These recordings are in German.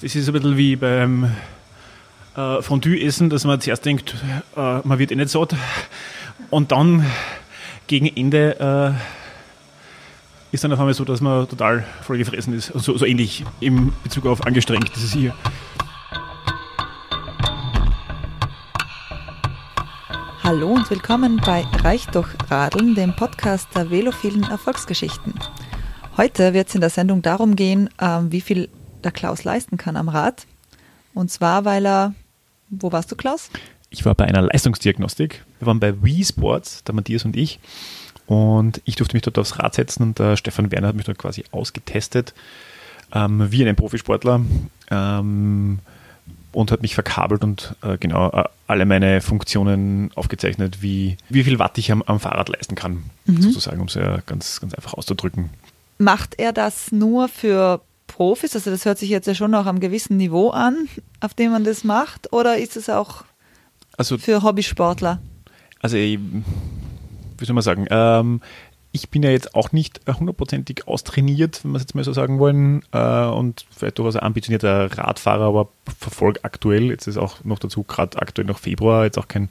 Das ist ein bisschen wie beim äh, Fondue-Essen, dass man zuerst denkt, äh, man wird eh nicht satt. Und dann gegen Ende äh, ist dann auf einmal so, dass man total vollgefressen ist. So, so ähnlich im Bezug auf angestrengt, das ist hier. Hallo und willkommen bei Reich durch Radeln, dem Podcast der velophilen Erfolgsgeschichten. Heute wird es in der Sendung darum gehen, ähm, wie viel der Klaus leisten kann am Rad. Und zwar, weil er, wo warst du, Klaus? Ich war bei einer Leistungsdiagnostik. Wir waren bei Wii Sports, der Matthias und ich. Und ich durfte mich dort aufs Rad setzen und der Stefan Werner hat mich dort quasi ausgetestet, ähm, wie ein Profisportler. Ähm, und hat mich verkabelt und äh, genau äh, alle meine Funktionen aufgezeichnet, wie, wie viel Watt ich am, am Fahrrad leisten kann, mhm. sozusagen, um es ja ganz, ganz einfach auszudrücken. Macht er das nur für Profis? Also das hört sich jetzt ja schon noch am gewissen Niveau an, auf dem man das macht, oder ist es auch also, für Hobbysportler? Also, wie soll man sagen, ähm, ich bin ja jetzt auch nicht hundertprozentig austrainiert, wenn wir es jetzt mal so sagen wollen, äh, und vielleicht durchaus ein ambitionierter Radfahrer, aber verfolge aktuell, jetzt ist auch noch dazu gerade aktuell noch Februar, jetzt auch kein,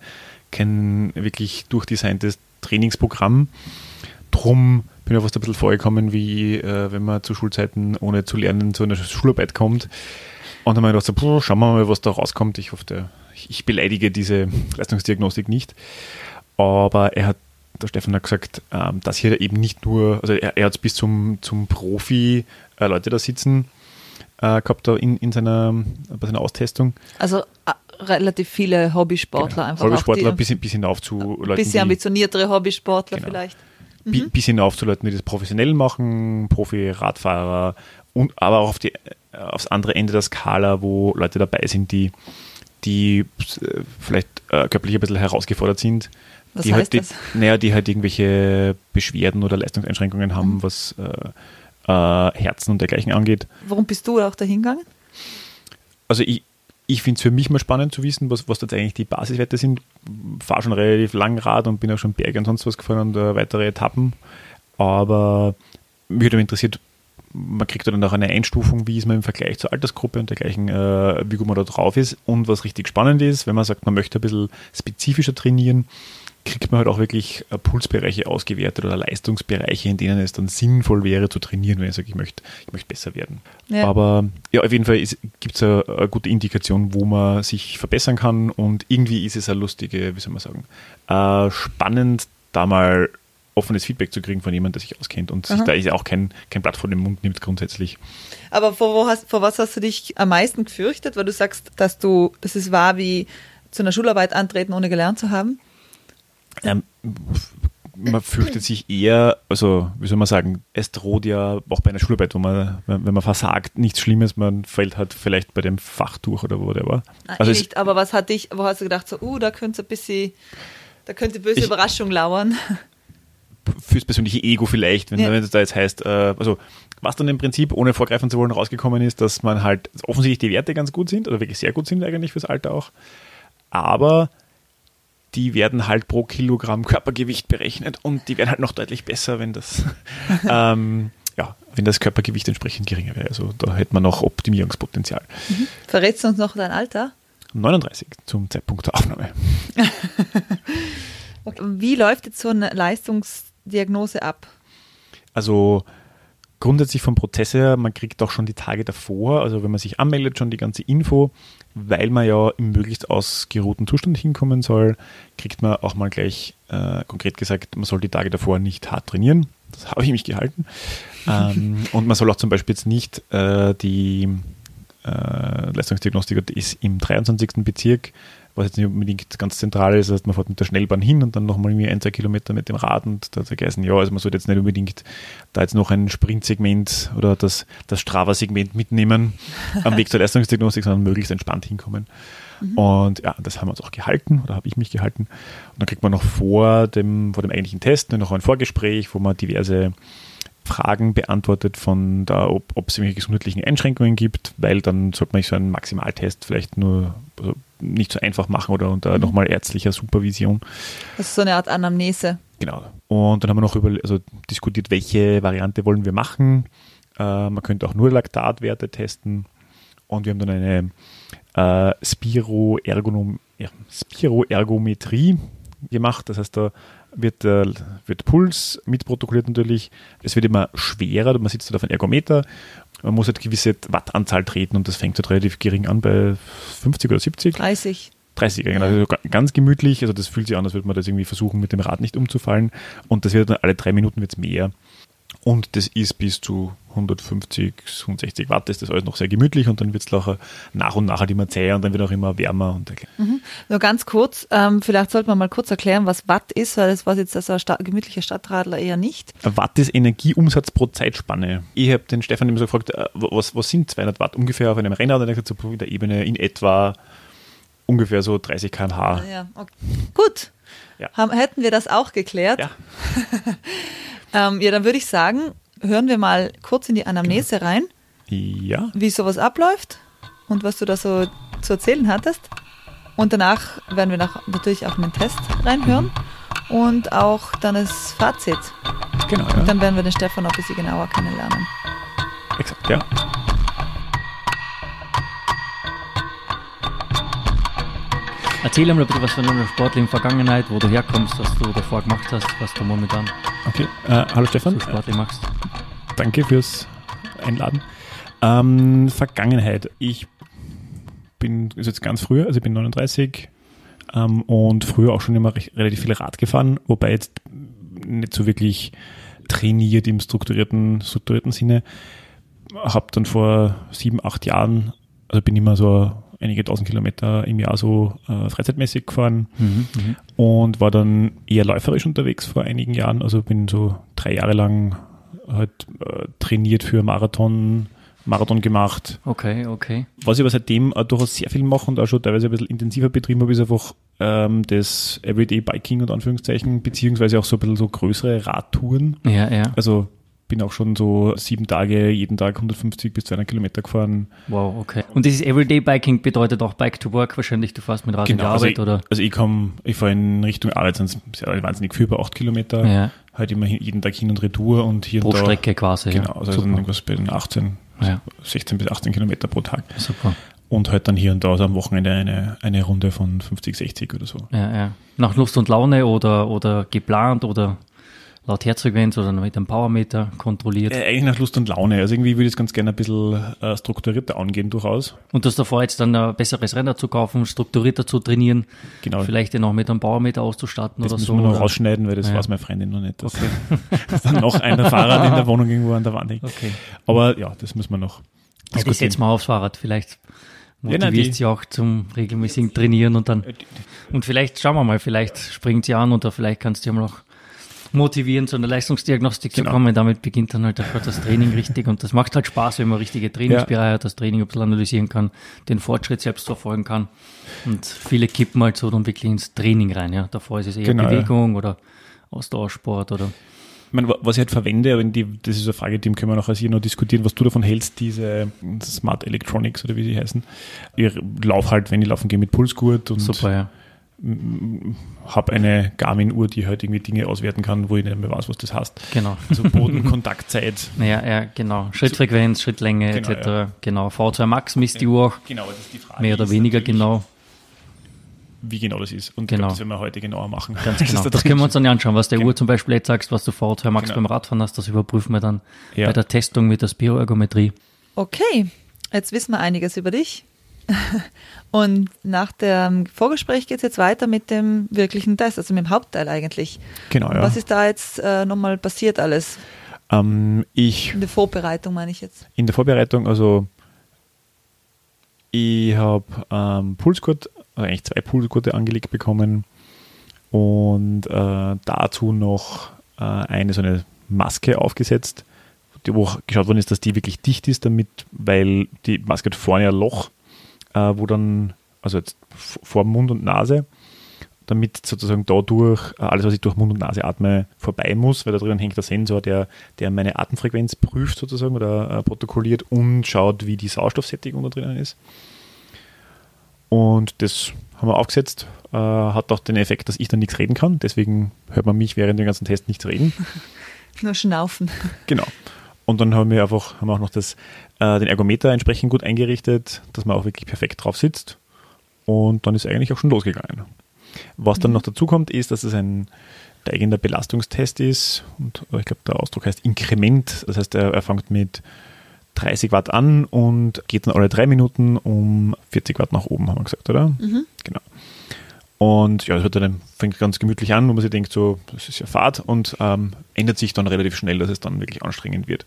kein wirklich durchdesigntes Trainingsprogramm. Drum bin ich fast ein bisschen vorgekommen, wie äh, wenn man zu Schulzeiten ohne zu lernen zu einer Schularbeit kommt. Und dann habe ich gedacht, so, schauen wir mal, was da rauskommt. Ich hoffe, der, ich beleidige diese Leistungsdiagnostik nicht. Aber er hat der Stefan hat gesagt, ähm, dass hier eben nicht nur, also er, er hat bis zum, zum Profi äh, Leute da sitzen äh, gehabt da in, in seiner, bei seiner Austestung. Also äh, relativ viele Hobbysportler genau. einfach. Hobbysportler bis, bis hinauf zu Leuten. Bisschen ambitioniertere Hobbysportler genau. vielleicht. Mhm. Bis hinauf zu Leuten, die das professionell machen, Profi-Radfahrer und aber auch auf die, äh, aufs andere Ende der Skala, wo Leute dabei sind, die, die äh, vielleicht äh, körperlich ein bisschen herausgefordert sind was die heißt halt, das? naja, die halt irgendwelche Beschwerden oder Leistungseinschränkungen haben, mhm. was äh, äh, Herzen und dergleichen angeht. Warum bist du auch dahin gegangen? Also ich, ich finde es für mich mal spannend zu wissen, was, was jetzt eigentlich die Basiswerte sind. Fahre schon relativ lang Rad und bin auch schon Berge und sonst was gefahren und uh, weitere Etappen. Aber mich würde interessiert, man kriegt dann auch eine Einstufung, wie ist man im Vergleich zur Altersgruppe und dergleichen, äh, wie gut man da drauf ist. Und was richtig spannend ist, wenn man sagt, man möchte ein bisschen spezifischer trainieren, kriegt man halt auch wirklich äh, Pulsbereiche ausgewertet oder Leistungsbereiche, in denen es dann sinnvoll wäre zu trainieren, wenn ich sage, ich möchte, ich möchte besser werden. Ja. Aber ja, auf jeden Fall gibt es eine, eine, gute Indikation, wo man sich verbessern kann und irgendwie ist es eine lustige, wie soll man sagen, äh, spannend, da mal offenes Feedback zu kriegen von jemandem, der sich auskennt und sich da ist ja auch kein, kein Blatt vor den Mund nimmt grundsätzlich. Aber vor, hast, vor was hast du dich am meisten gefürchtet, weil du sagst, dass du, dass es war wie zu einer Schularbeit antreten, ohne gelernt zu haben? Ähm, man fürchtet sich eher, also wie soll man sagen, es droht ja auch bei einer Schularbeit, wo man, wenn man versagt, nichts Schlimmes, man fällt halt vielleicht bei dem Fach durch oder wo der war. Also nicht, aber was hat dich, wo hast du gedacht, so, uh, da könnte ein bisschen, da könnte böse ich, Überraschung lauern? Fürs persönliche Ego vielleicht, wenn, ja. wenn es da jetzt heißt, äh, also was dann im Prinzip, ohne vorgreifen zu wollen, rausgekommen ist, dass man halt offensichtlich die Werte ganz gut sind, oder wirklich sehr gut sind eigentlich fürs Alter auch, aber die werden halt pro Kilogramm Körpergewicht berechnet und die werden halt noch deutlich besser, wenn das, ähm, ja, wenn das Körpergewicht entsprechend geringer wäre. Also da hätte man noch Optimierungspotenzial. Mhm. Verrätst du uns noch dein Alter? 39 zum Zeitpunkt der Aufnahme. okay. Wie läuft jetzt so eine Leistungsdiagnose ab? Also grundsätzlich vom Prozess her, man kriegt auch schon die Tage davor, also wenn man sich anmeldet, schon die ganze Info, weil man ja im möglichst ausgeruhten Zustand hinkommen soll, kriegt man auch mal gleich äh, konkret gesagt, man soll die Tage davor nicht hart trainieren. Das habe ich mich gehalten. ähm, und man soll auch zum Beispiel jetzt nicht äh, die äh, Leistungsdiagnostik ist im 23. Bezirk was jetzt nicht unbedingt ganz zentral ist. Das heißt, man fährt mit der Schnellbahn hin und dann nochmal irgendwie ein, zwei Kilometer mit dem Rad und da hat er geheißen, ja, also man sollte jetzt nicht unbedingt da jetzt noch ein Sprintsegment oder das, das Strava-Segment mitnehmen am Weg zur Leistungsdiagnostik, sondern möglichst entspannt hinkommen. Mhm. Und ja, das haben wir uns auch gehalten oder habe ich mich gehalten. Und dann kriegt man noch vor dem, vor dem eigentlichen Test noch ein Vorgespräch, wo man diverse Fragen beantwortet von da, ob, ob es irgendwelche gesundheitlichen Einschränkungen gibt, weil dann sollte man sich so einen Maximaltest vielleicht nur also nicht so einfach machen oder unter mhm. nochmal ärztlicher Supervision. Das ist so eine Art Anamnese. Genau. Und dann haben wir noch über, also diskutiert, welche Variante wollen wir machen. Äh, man könnte auch nur Laktatwerte testen und wir haben dann eine äh, Spiroergonom ja, Spiroergometrie gemacht. Das heißt, da wird, äh, wird Puls mitprotokolliert natürlich. Es wird immer schwerer, man sitzt halt auf einem Ergometer. Man muss halt gewisse Wattanzahl treten und das fängt halt relativ gering an bei 50 oder 70. 30. 30, genau. Also ganz gemütlich. Also das fühlt sich an, als würde man das irgendwie versuchen, mit dem Rad nicht umzufallen. Und das wird dann alle drei Minuten wird's mehr. Und das ist bis zu 150, 160 Watt, ist das alles noch sehr gemütlich und dann wird es nach und nach halt immer zäher und dann wird auch immer wärmer. Und mhm. Nur ganz kurz, ähm, vielleicht sollte man mal kurz erklären, was Watt ist, weil das war jetzt ein Sta gemütlicher Stadtradler eher nicht. Watt ist Energieumsatz pro Zeitspanne. Ich habe den Stefan immer so gefragt, äh, was, was sind 200 Watt ungefähr auf einem Rennrad? Und er hat gesagt, so in der Ebene in etwa ungefähr so 30 km/h. Ja, okay. Gut. Ja. Haben, hätten wir das auch geklärt. Ja. ähm, ja, dann würde ich sagen, hören wir mal kurz in die Anamnese genau. rein. Ja. Wie sowas abläuft und was du da so zu erzählen hattest. Und danach werden wir nach, natürlich auch in den Test reinhören mhm. und auch dann das Fazit. Genau. Ja. Und dann werden wir den Stefan noch ein bisschen genauer kennenlernen. Exakt, ja. Erzähl einmal bitte was von deiner sportlichen Vergangenheit, wo du herkommst, was du davor gemacht hast, was du momentan okay. Äh, hallo Stefan. so sportlich machst. Danke fürs Einladen. Ähm, Vergangenheit. Ich bin ist jetzt ganz früher, also ich bin 39 ähm, und früher auch schon immer recht, relativ viel Rad gefahren, wobei jetzt nicht so wirklich trainiert im strukturierten, strukturierten Sinne. Habe dann vor sieben, acht Jahren, also bin immer so einige tausend Kilometer im Jahr so äh, freizeitmäßig gefahren mhm, mhm, und war dann eher läuferisch unterwegs vor einigen Jahren. Also bin so drei Jahre lang halt äh, trainiert für Marathon, Marathon gemacht. Okay, okay. Was ich aber seitdem auch durchaus sehr viel mache und auch schon teilweise ein bisschen intensiver betrieben habe, ist einfach ähm, das Everyday Biking und Anführungszeichen, beziehungsweise auch so ein bisschen so größere Radtouren. Ja, ja. Also bin auch schon so sieben Tage, jeden Tag 150 bis 200 Kilometer gefahren. Wow, okay. Und dieses Everyday Biking bedeutet auch Bike to Work wahrscheinlich, du fährst mit Rad genau, in die also Arbeit, ich, oder? Also ich komme, ich fahre in Richtung Arbeit, sind es wahnsinnig viel, über acht Kilometer. Ja. Halt immer jeden Tag hin und retour und hier Pro und da. Strecke quasi. Genau, also Super. irgendwas bei den 18, ja. 16 bis 18 Kilometer pro Tag. Super. Und halt dann hier und da also am Wochenende eine, eine Runde von 50, 60 oder so. Ja, ja. Nach Lust und Laune oder, oder geplant oder laut Herzfrequenz oder mit einem Powermeter kontrolliert? Äh, eigentlich nach Lust und Laune. Also irgendwie würde ich es ganz gerne ein bisschen äh, strukturierter angehen durchaus. Und du hast davor jetzt dann ein besseres Rennrad zu kaufen, strukturierter zu trainieren, genau. vielleicht den auch mit einem Powermeter auszustatten das oder so. Das müssen wir noch rausschneiden, weil das ja. weiß meine Freundin noch nicht. Dass, okay. dass dann noch ein Fahrrad in der Wohnung irgendwo an der Wand hängt. Okay. Aber ja, das müssen wir noch. Also ich setze mal aufs Fahrrad, vielleicht motiviert ja, sie auch zum regelmäßigen Trainieren und dann und vielleicht schauen wir mal, vielleicht springt sie an oder vielleicht kannst du ja mal noch motivieren, zu einer Leistungsdiagnostik genau. zu kommen. Damit beginnt dann halt einfach das Training richtig und das macht halt Spaß, wenn man richtige Trainingsbereiche hat, das Training ein bisschen analysieren kann, den Fortschritt selbst verfolgen kann. Und viele kippen halt so dann wirklich ins Training rein. Ja. Davor ist es eher genau, Bewegung ja. oder Ausdauersport oder ich meine, was ich halt verwende, die, das ist eine Frage, die können wir noch hier noch diskutieren, was du davon hältst, diese Smart Electronics oder wie sie heißen. Ich laufe halt, wenn ich laufen gehe, mit Pulsgurt und Super, ja habe eine Garmin-Uhr, die halt irgendwie Dinge auswerten kann, wo ich nicht mehr weiß, was das heißt. Genau. Also Bodenkontaktzeit. ja, ja, genau. Schrittfrequenz, Schrittlänge genau, etc. Ja. Genau. V2 Max misst die Uhr auch. Genau, das ist die Frage. Mehr oder weniger genau. Wie genau das ist. Und genau. das werden wir heute genauer machen. Ganz genau. Das, das können wir uns dann anschauen, was der genau. Uhr zum Beispiel jetzt sagst, was du V2 Max genau. beim Radfahren hast, das überprüfen wir dann ja. bei der Testung mit der Spiroergometrie. Okay, jetzt wissen wir einiges über dich. Und nach dem Vorgespräch geht es jetzt weiter mit dem wirklichen Test, also mit dem Hauptteil eigentlich. Genau, ja. Was ist da jetzt äh, nochmal passiert alles? Ähm, ich, in der Vorbereitung meine ich jetzt. In der Vorbereitung, also ich habe ähm, Pulsgurt, also eigentlich zwei Pulsgurte angelegt bekommen und äh, dazu noch äh, eine so eine Maske aufgesetzt, wo geschaut worden ist, dass die wirklich dicht ist damit, weil die Maske hat vorne ein Loch äh, wo dann, also jetzt vor Mund und Nase, damit sozusagen dadurch äh, alles, was ich durch Mund und Nase atme, vorbei muss, weil da drin hängt der Sensor, der, der meine Atemfrequenz prüft sozusagen oder äh, protokolliert und schaut, wie die Sauerstoffsättigung da drinnen ist. Und das haben wir aufgesetzt, äh, hat auch den Effekt, dass ich dann nichts reden kann, deswegen hört man mich während dem ganzen Test nichts reden. Nur schnaufen. Genau. Und dann haben wir einfach haben wir auch noch das, äh, den Ergometer entsprechend gut eingerichtet, dass man auch wirklich perfekt drauf sitzt. Und dann ist eigentlich auch schon losgegangen. Was dann mhm. noch dazu kommt, ist, dass es ein steigender Belastungstest ist. Und ich glaube, der Ausdruck heißt Inkrement. Das heißt, er, er fängt mit 30 Watt an und geht dann alle drei Minuten um 40 Watt nach oben, haben wir gesagt, oder? Mhm. Genau. Und ja, das hört dann fängt ganz gemütlich an, wo man sich denkt, so, das ist ja Fahrt und ähm, ändert sich dann relativ schnell, dass es dann wirklich anstrengend wird.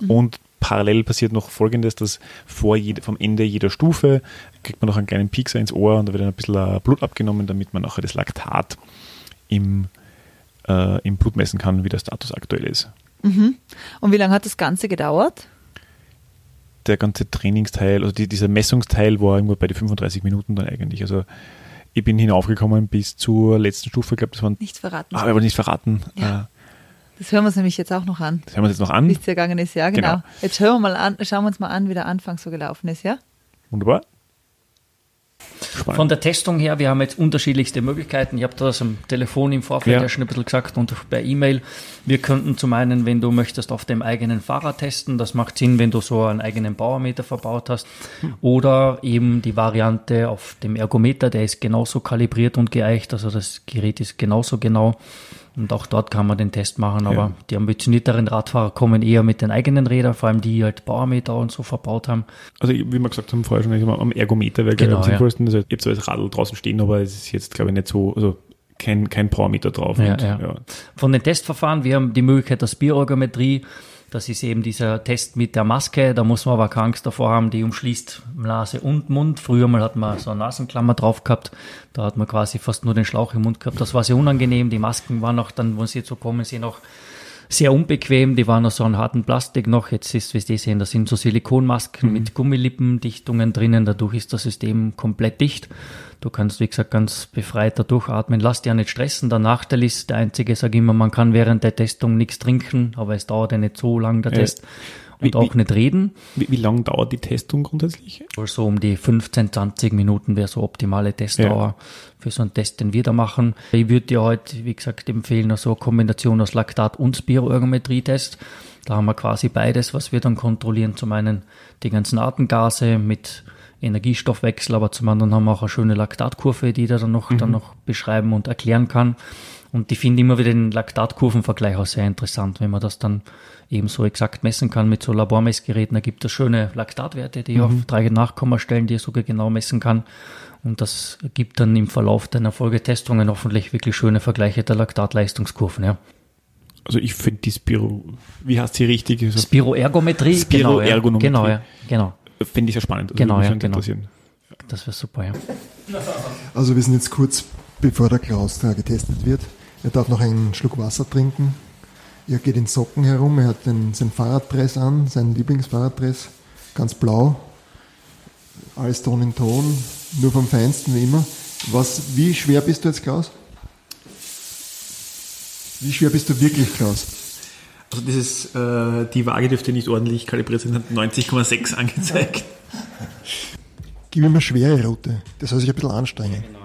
Mhm. Und parallel passiert noch folgendes, dass vor jede, vom Ende jeder Stufe kriegt man noch einen kleinen Piekser ins Ohr und da wird dann ein bisschen äh, Blut abgenommen, damit man nachher das Laktat im, äh, im Blut messen kann, wie der Status aktuell ist. Mhm. Und wie lange hat das Ganze gedauert? Der ganze Trainingsteil, also die, dieser Messungsteil war irgendwo bei den 35 Minuten dann eigentlich. Also ich bin hinaufgekommen bis zur letzten Stufe, ich glaube, das waren. Nichts verraten. Ah, aber nicht verraten. Ja. Äh, das hören wir uns nämlich jetzt auch noch an. Das hören wir uns jetzt noch an. Wie es gegangen ist, ja, genau. genau. Jetzt hören wir mal an, schauen wir uns mal an, wie der Anfang so gelaufen ist, ja? Wunderbar. Spannend. Von der Testung her, wir haben jetzt unterschiedlichste Möglichkeiten. Ich habe das am Telefon im Vorfeld ja. ja schon ein bisschen gesagt und per E-Mail. Wir könnten zum einen, wenn du möchtest, auf dem eigenen Fahrrad testen. Das macht Sinn, wenn du so einen eigenen Bauermeter verbaut hast. Hm. Oder eben die Variante auf dem Ergometer, der ist genauso kalibriert und geeicht. Also das Gerät ist genauso genau. Und auch dort kann man den Test machen, aber ja. die ambitionierteren Radfahrer kommen eher mit den eigenen Rädern, vor allem die halt Bauermeter und so verbaut haben. Also wie wir gesagt haben vorher schon, am Ergometer wäre genau, am sinnvollsten. Ja. Also ich habe so als Radl draußen stehen, aber es ist jetzt glaube ich nicht so, also kein, kein Powermeter drauf. Ja, und, ja. Von den Testverfahren, wir haben die Möglichkeit der Spiroergometrie, das ist eben dieser Test mit der Maske. Da muss man aber keine Angst davor haben, die umschließt Nase und Mund. Früher mal hat man so eine Nasenklammer drauf gehabt. Da hat man quasi fast nur den Schlauch im Mund gehabt. Das war sehr unangenehm. Die Masken waren auch dann, wenn sie so kommen, sie noch sehr unbequem. Die waren aus so einem harten Plastik noch. Jetzt ist, wie Sie sehen, da sind so Silikonmasken mhm. mit Gummilippendichtungen drinnen. Dadurch ist das System komplett dicht. Du kannst, wie gesagt, ganz befreiter durchatmen. Lass dich ja nicht stressen. Der Nachteil ist, der einzige, sage ich immer, man kann während der Testung nichts trinken, aber es dauert ja nicht so lang, der ja. Test und wie, auch nicht reden. Wie, wie lange dauert die Testung grundsätzlich? Also um die 15, 20 Minuten wäre so optimale Testdauer ja. für so einen Test, den wir da machen. Ich würde dir heute, wie gesagt, empfehlen, so eine Kombination aus Laktat und Spiroergometrie-Test. Da haben wir quasi beides, was wir dann kontrollieren. Zum einen die ganzen Atemgase mit Energiestoffwechsel, aber zum anderen haben wir auch eine schöne Laktatkurve, die da dann noch, mhm. dann noch beschreiben und erklären kann. Und ich finde immer wieder den Laktatkurvenvergleich auch sehr interessant, wenn man das dann eben so exakt messen kann mit so Labormessgeräten. Da gibt es schöne Laktatwerte, die mhm. auf drei Nachkommastellen, die sogar genau messen kann. Und das gibt dann im Verlauf deiner Folgetestungen hoffentlich wirklich schöne Vergleiche der Laktatleistungskurven. Ja. Also ich finde die Spiro, wie heißt sie richtig? Spiroergometrie? Spiroergometrie. Genau, ja, genau. Finde ich sehr spannend. Also genau, ja, genau. Das wäre super, ja. Also wir sind jetzt kurz, bevor der Klaus da getestet wird. Er darf noch einen Schluck Wasser trinken. Er geht in Socken herum, er hat den, sein Fahrradpress an, sein Lieblingsfahrradpress, ganz blau. Alles Ton in Ton, nur vom Feinsten wie immer. Was, wie schwer bist du jetzt, Klaus? Wie schwer bist du wirklich, Klaus? Also dieses, äh, die Waage dürfte nicht ordentlich kalibriert sein, hat 90,6 angezeigt. Gib mir mal schwere Route. Das soll sich ein bisschen anstrengen. Genau,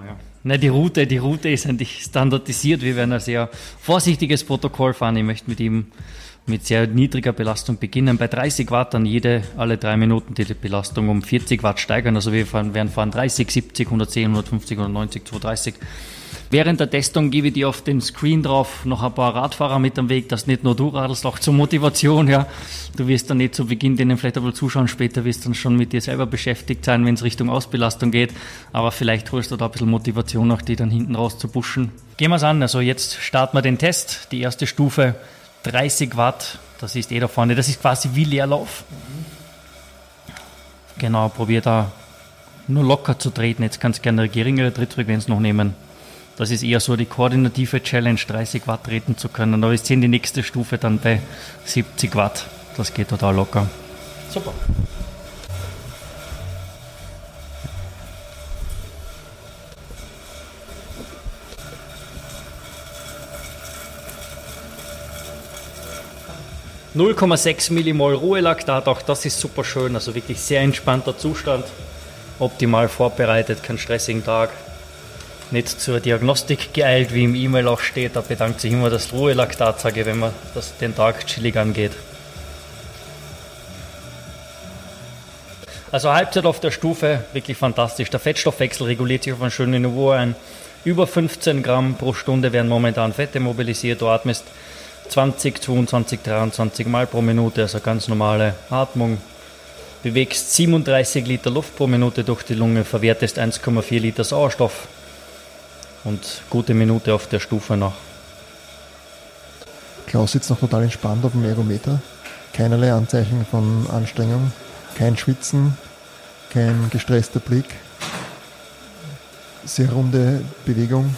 Nein, die Route, die Route ist eigentlich standardisiert. Wir werden ein sehr vorsichtiges Protokoll fahren. Ich möchte mit ihm mit sehr niedriger Belastung beginnen. Bei 30 Watt dann jede, alle drei Minuten die Belastung um 40 Watt steigern. Also wir fahren, werden fahren 30, 70, 110, 150, 190, 230. Während der Testung gebe ich dir auf den Screen drauf noch ein paar Radfahrer mit am Weg, dass nicht nur du radelst, auch zur Motivation, ja. Du wirst dann nicht zu Beginn denen vielleicht aber zuschauen, später wirst du dann schon mit dir selber beschäftigt sein, wenn es Richtung Ausbelastung geht. Aber vielleicht holst du da ein bisschen Motivation noch, die dann hinten raus zu pushen. Gehen wir es an. Also jetzt starten wir den Test. Die erste Stufe 30 Watt. Das ist eh da vorne. Das ist quasi wie Leerlauf. Genau, probier da nur locker zu treten. Jetzt kannst du gerne geringere Trittfrequenz noch nehmen. Das ist eher so die koordinative Challenge, 30 Watt treten zu können. Aber wir sehen die nächste Stufe dann bei 70 Watt. Das geht total locker. Super. ...0,6 Millimol Ruhelaktat, auch das ist super schön, also wirklich sehr entspannter Zustand, optimal vorbereitet, keinen stressigen Tag nicht zur Diagnostik geeilt, wie im E-Mail auch steht. Da bedankt sich immer das Ruhelaktat, sage wenn man das, den Tag chillig angeht. Also Halbzeit auf der Stufe, wirklich fantastisch. Der Fettstoffwechsel reguliert sich auf ein schönes Niveau ein. Über 15 Gramm pro Stunde werden momentan Fette mobilisiert. Du atmest 20, 22, 23 Mal pro Minute, also ganz normale Atmung. Bewegst 37 Liter Luft pro Minute durch die Lunge, verwertest 1,4 Liter Sauerstoff und gute Minute auf der Stufe noch. Klaus sitzt noch total entspannt auf dem Ergometer. Keinerlei Anzeichen von Anstrengung, kein Schwitzen, kein gestresster Blick. Sehr runde Bewegung.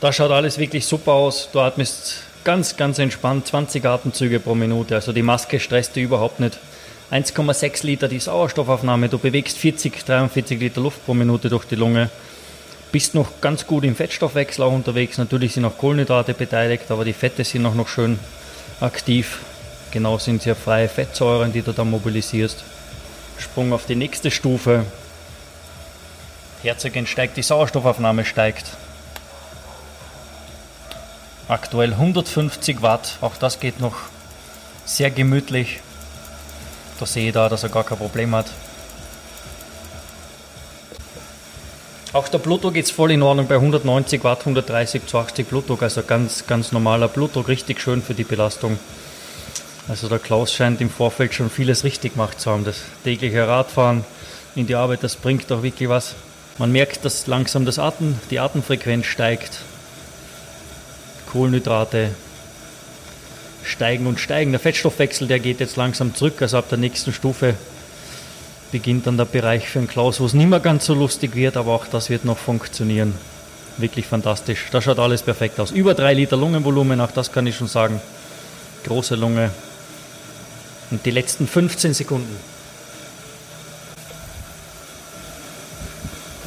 Da schaut alles wirklich super aus. Du atmest ganz, ganz entspannt 20 Atemzüge pro Minute. Also die Maske stresst dich überhaupt nicht. 1,6 Liter die Sauerstoffaufnahme. Du bewegst 40, 43 Liter Luft pro Minute durch die Lunge. Bist noch ganz gut im Fettstoffwechsel auch unterwegs. Natürlich sind auch Kohlenhydrate beteiligt, aber die Fette sind auch noch schön aktiv. Genau sind es ja freie Fettsäuren, die du dann mobilisierst. Sprung auf die nächste Stufe. Herzogin steigt, die Sauerstoffaufnahme steigt. Aktuell 150 Watt, auch das geht noch sehr gemütlich. Da sehe ich da, dass er gar kein Problem hat. Auch der Blutdruck ist voll in Ordnung bei 190 Watt, 130 zu 80 Blutdruck, also ganz, ganz normaler Blutdruck, richtig schön für die Belastung. Also der Klaus scheint im Vorfeld schon vieles richtig gemacht zu haben. Das tägliche Radfahren in die Arbeit, das bringt doch wirklich was. Man merkt, dass langsam das Atem, die Atemfrequenz steigt. Kohlenhydrate steigen und steigen. Der Fettstoffwechsel, der geht jetzt langsam zurück. Also ab der nächsten Stufe beginnt dann der Bereich für den Klaus, wo es nicht mehr ganz so lustig wird, aber auch das wird noch funktionieren. Wirklich fantastisch. Da schaut alles perfekt aus. Über drei Liter Lungenvolumen, auch das kann ich schon sagen. Große Lunge. Und die letzten 15 Sekunden.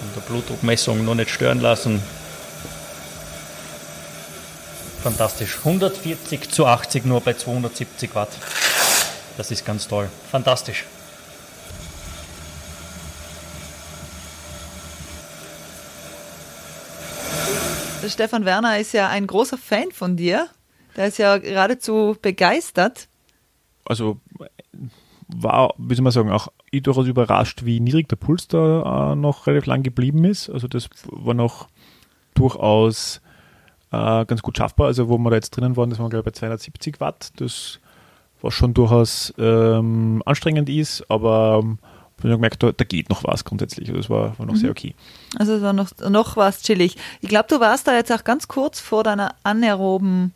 Und der Blutdruckmessung noch nicht stören lassen. Fantastisch. 140 zu 80 nur bei 270 Watt. Das ist ganz toll. Fantastisch. Stefan Werner ist ja ein großer Fan von dir. Der ist ja geradezu begeistert. Also war, wie soll man sagen, auch ich durchaus überrascht, wie niedrig der Puls da äh, noch relativ lang geblieben ist. Also das war noch durchaus äh, ganz gut schaffbar. Also wo wir da jetzt drinnen waren, das waren glaube ich bei 270 Watt. Das was schon durchaus ähm, anstrengend ist, aber ähm, ich habe gemerkt, da, da, geht noch was grundsätzlich. Also das war, war noch mhm. sehr okay. Also es war noch, noch was chillig. Ich glaube, du warst da jetzt auch ganz kurz vor deiner anaeroben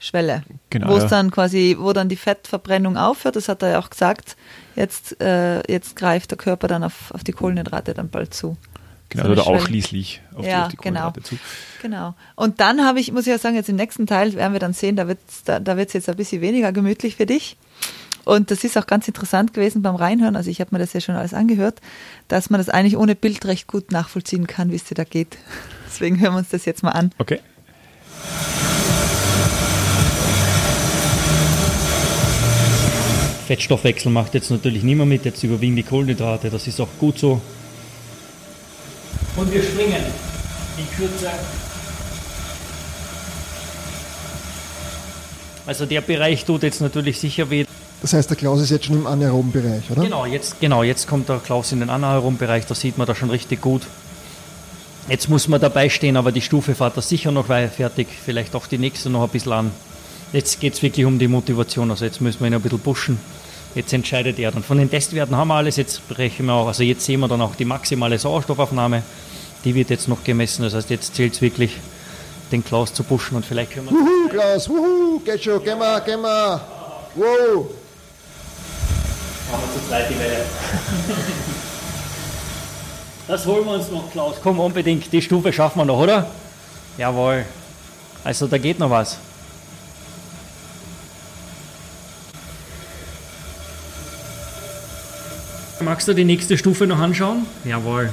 Schwelle. Genau. Wo es ja. dann quasi, wo dann die Fettverbrennung aufhört, das hat er ja auch gesagt, jetzt, äh, jetzt greift der Körper dann auf, auf die Kohlenhydrate dann bald zu. Genau, so oder ausschließlich auf, ja, die, auf die Kohlenhydrate genau. zu. Genau. Und dann habe ich, muss ich ja sagen, jetzt im nächsten Teil werden wir dann sehen, da wird es da, da jetzt ein bisschen weniger gemütlich für dich. Und das ist auch ganz interessant gewesen beim Reinhören, also ich habe mir das ja schon alles angehört, dass man das eigentlich ohne Bild recht gut nachvollziehen kann, wie es dir da geht. Deswegen hören wir uns das jetzt mal an. Okay. Fettstoffwechsel macht jetzt natürlich nicht mehr mit, jetzt überwiegen die Kohlenhydrate, das ist auch gut so. Und wir springen in Kürze. Also der Bereich tut jetzt natürlich sicher weh. Das heißt, der Klaus ist jetzt schon im anaeroben Bereich, oder? Genau, jetzt, genau, jetzt kommt der Klaus in den anaeroben Bereich, da sieht man da schon richtig gut. Jetzt muss man dabei stehen, aber die Stufe fährt da sicher noch weit fertig, vielleicht auch die nächste noch ein bisschen an. Jetzt geht es wirklich um die Motivation, also jetzt müssen wir ihn ein bisschen pushen. Jetzt entscheidet er dann. Von den Testwerten haben wir alles, jetzt brechen wir auch, also jetzt sehen wir dann auch die maximale Sauerstoffaufnahme, die wird jetzt noch gemessen. Das heißt, jetzt zählt es wirklich, den Klaus zu pushen und vielleicht können wir. Wuhu, Klaus, wuhu, geht schon, geh mal, geh mal. Wow. Machen wir zu zweit die Welle. Das holen wir uns noch, Klaus. Komm, unbedingt. Die Stufe schaffen wir noch, oder? Jawohl. Also da geht noch was. Magst du die nächste Stufe noch anschauen? Jawohl.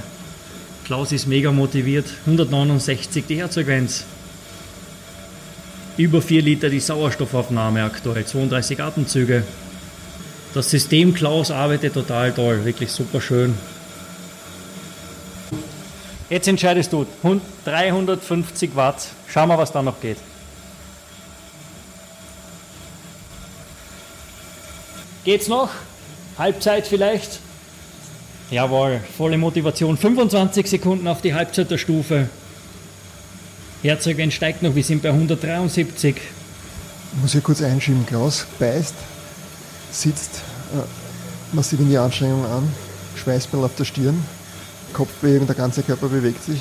Klaus ist mega motiviert. 169 die Herzfrequenz. Über 4 Liter die Sauerstoffaufnahme aktuell. 32 Atemzüge. Das System Klaus arbeitet total toll. Wirklich super schön. Jetzt entscheidest du. 350 Watt. Schauen wir, was da noch geht. Geht's noch? Halbzeit vielleicht. Jawohl, volle Motivation. 25 Sekunden auf die Halbzeit der Stufe. Herzogin steigt noch, wir sind bei 173. Ich muss hier kurz einschieben. Klaus beißt, sitzt äh, massiv in die Anstrengung an, Schweißball auf der Stirn, Kopfbewegung, der ganze Körper bewegt sich,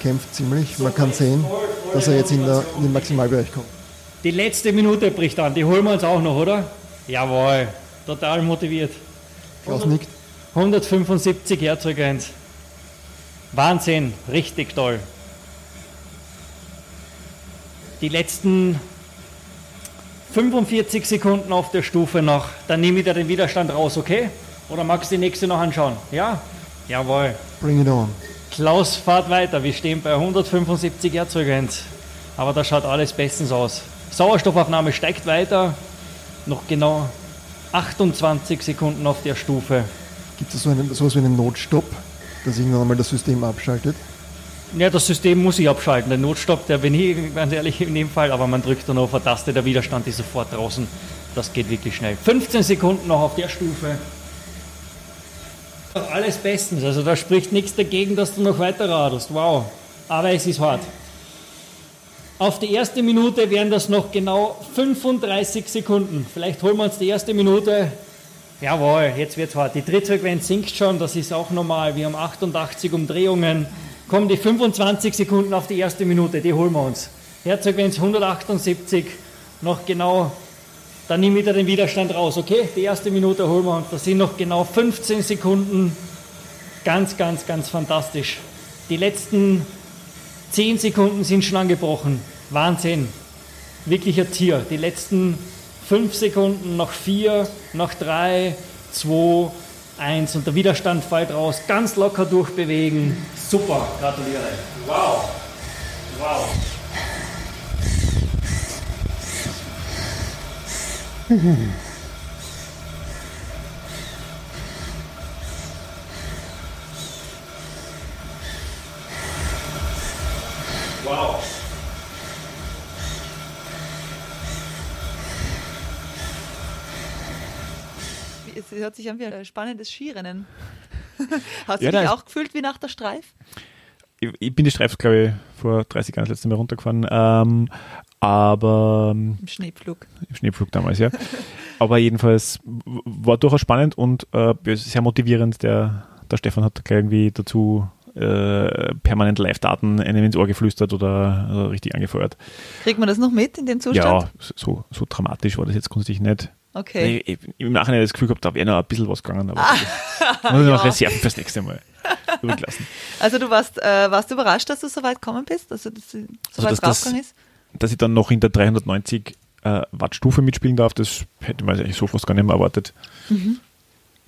kämpft ziemlich. Man kann sehen, dass er jetzt in, der, in den Maximalbereich kommt. Die letzte Minute bricht an, die holen wir uns auch noch, oder? Jawohl, total motiviert. Klaus nickt. 175 Herzogins. Wahnsinn, richtig toll. Die letzten 45 Sekunden auf der Stufe noch, dann nehme ich da den Widerstand raus, okay? Oder magst du die nächste noch anschauen? Ja? Jawohl. Bring it on. Klaus fahrt weiter, wir stehen bei 175 Herzogins. Aber da schaut alles bestens aus. Sauerstoffaufnahme steigt weiter, noch genau 28 Sekunden auf der Stufe. Gibt es so einen, sowas wie einen Notstopp, dass irgendwann einmal das System abschaltet? Ja, das System muss ich abschalten. Der Notstopp, der bin ich ganz ehrlich in dem Fall, aber man drückt dann auf eine Taste, der Widerstand ist sofort draußen. Das geht wirklich schnell. 15 Sekunden noch auf der Stufe. Alles bestens, also da spricht nichts dagegen, dass du noch weiter radelst. Wow, aber es ist hart. Auf die erste Minute wären das noch genau 35 Sekunden. Vielleicht holen wir uns die erste Minute. Jawohl, jetzt wird's hart. Die Trittfrequenz sinkt schon, das ist auch normal. Wir haben 88 Umdrehungen. Kommen die 25 Sekunden auf die erste Minute, die holen wir uns. Herzfrequenz 178, noch genau, dann nimm wieder den Widerstand raus, okay? Die erste Minute holen wir uns. Das sind noch genau 15 Sekunden. Ganz, ganz, ganz fantastisch. Die letzten 10 Sekunden sind schon angebrochen. Wahnsinn. Wirklich ein Tier. Die letzten 5 Sekunden, noch 4, noch 3, 2, 1 und der Widerstand fällt raus. Ganz locker durchbewegen. Super, gratuliere. Wow. Wow. Wow. Hört sich an wie ein spannendes Skirennen. Hast Ja, du dich auch gefühlt wie nach der Streif? Ich, ich bin die Streifen, glaube ich, vor 30 Jahren das letzte Mal runtergefahren. Ähm, aber ähm, Im Schneepflug. im Schneepflug damals, ja. Aber jedenfalls war durchaus spannend und äh, sehr motivierend. Der, der Stefan hat gleich irgendwie dazu äh, permanent Live-Daten einem ins Ohr geflüstert oder, oder richtig angefeuert. Kriegt man das noch mit in dem Zustand? Ja, so, so dramatisch war das jetzt grundsätzlich nicht. Okay. Ich, ich, Im Nachhinein das Gefühl gehabt, da wäre noch ein bisschen was gegangen, aber das muss ich noch Ja. Reserven fürs nächste Mal übrig lassen. Also du warst, äh, warst du überrascht, dass du so weit gekommen bist? Also, dass du so weit dass das- ist? Dass ich dann noch in der 390 äh, Watt Stufe mitspielen darf, das hätte man eigentlich so fast gar nicht mehr erwartet.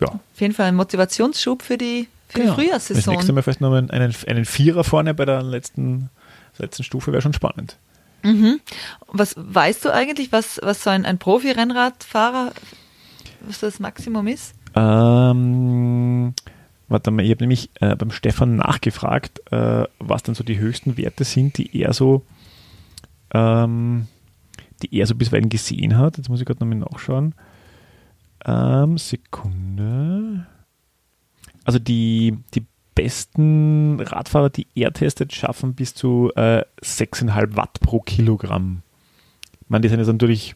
Ja, Auf jeden Fall ein Motivationsschub für die, für genau. die Das nächste Frühjahrssaison. Mal vielleicht noch einen, einen, einen Vierer vorne bei der letzten, letzten Stufe wäre schon spannend. Was weißt du eigentlich, was, was so ein, ein Profi-Rennradfahrer, was das Maximum ist? Ähm, warte mal, ich habe nämlich äh, beim Stefan nachgefragt, äh, was dann so die höchsten Werte sind, die er so, ähm, die er so bisweilen gesehen hat. Jetzt muss ich gerade nochmal nachschauen. Ähm, Sekunde. Also die, die besten Radfahrer, die er testet, schaffen bis zu äh, 6,5 Watt pro Kilogramm. Ich meine, die sind jetzt natürlich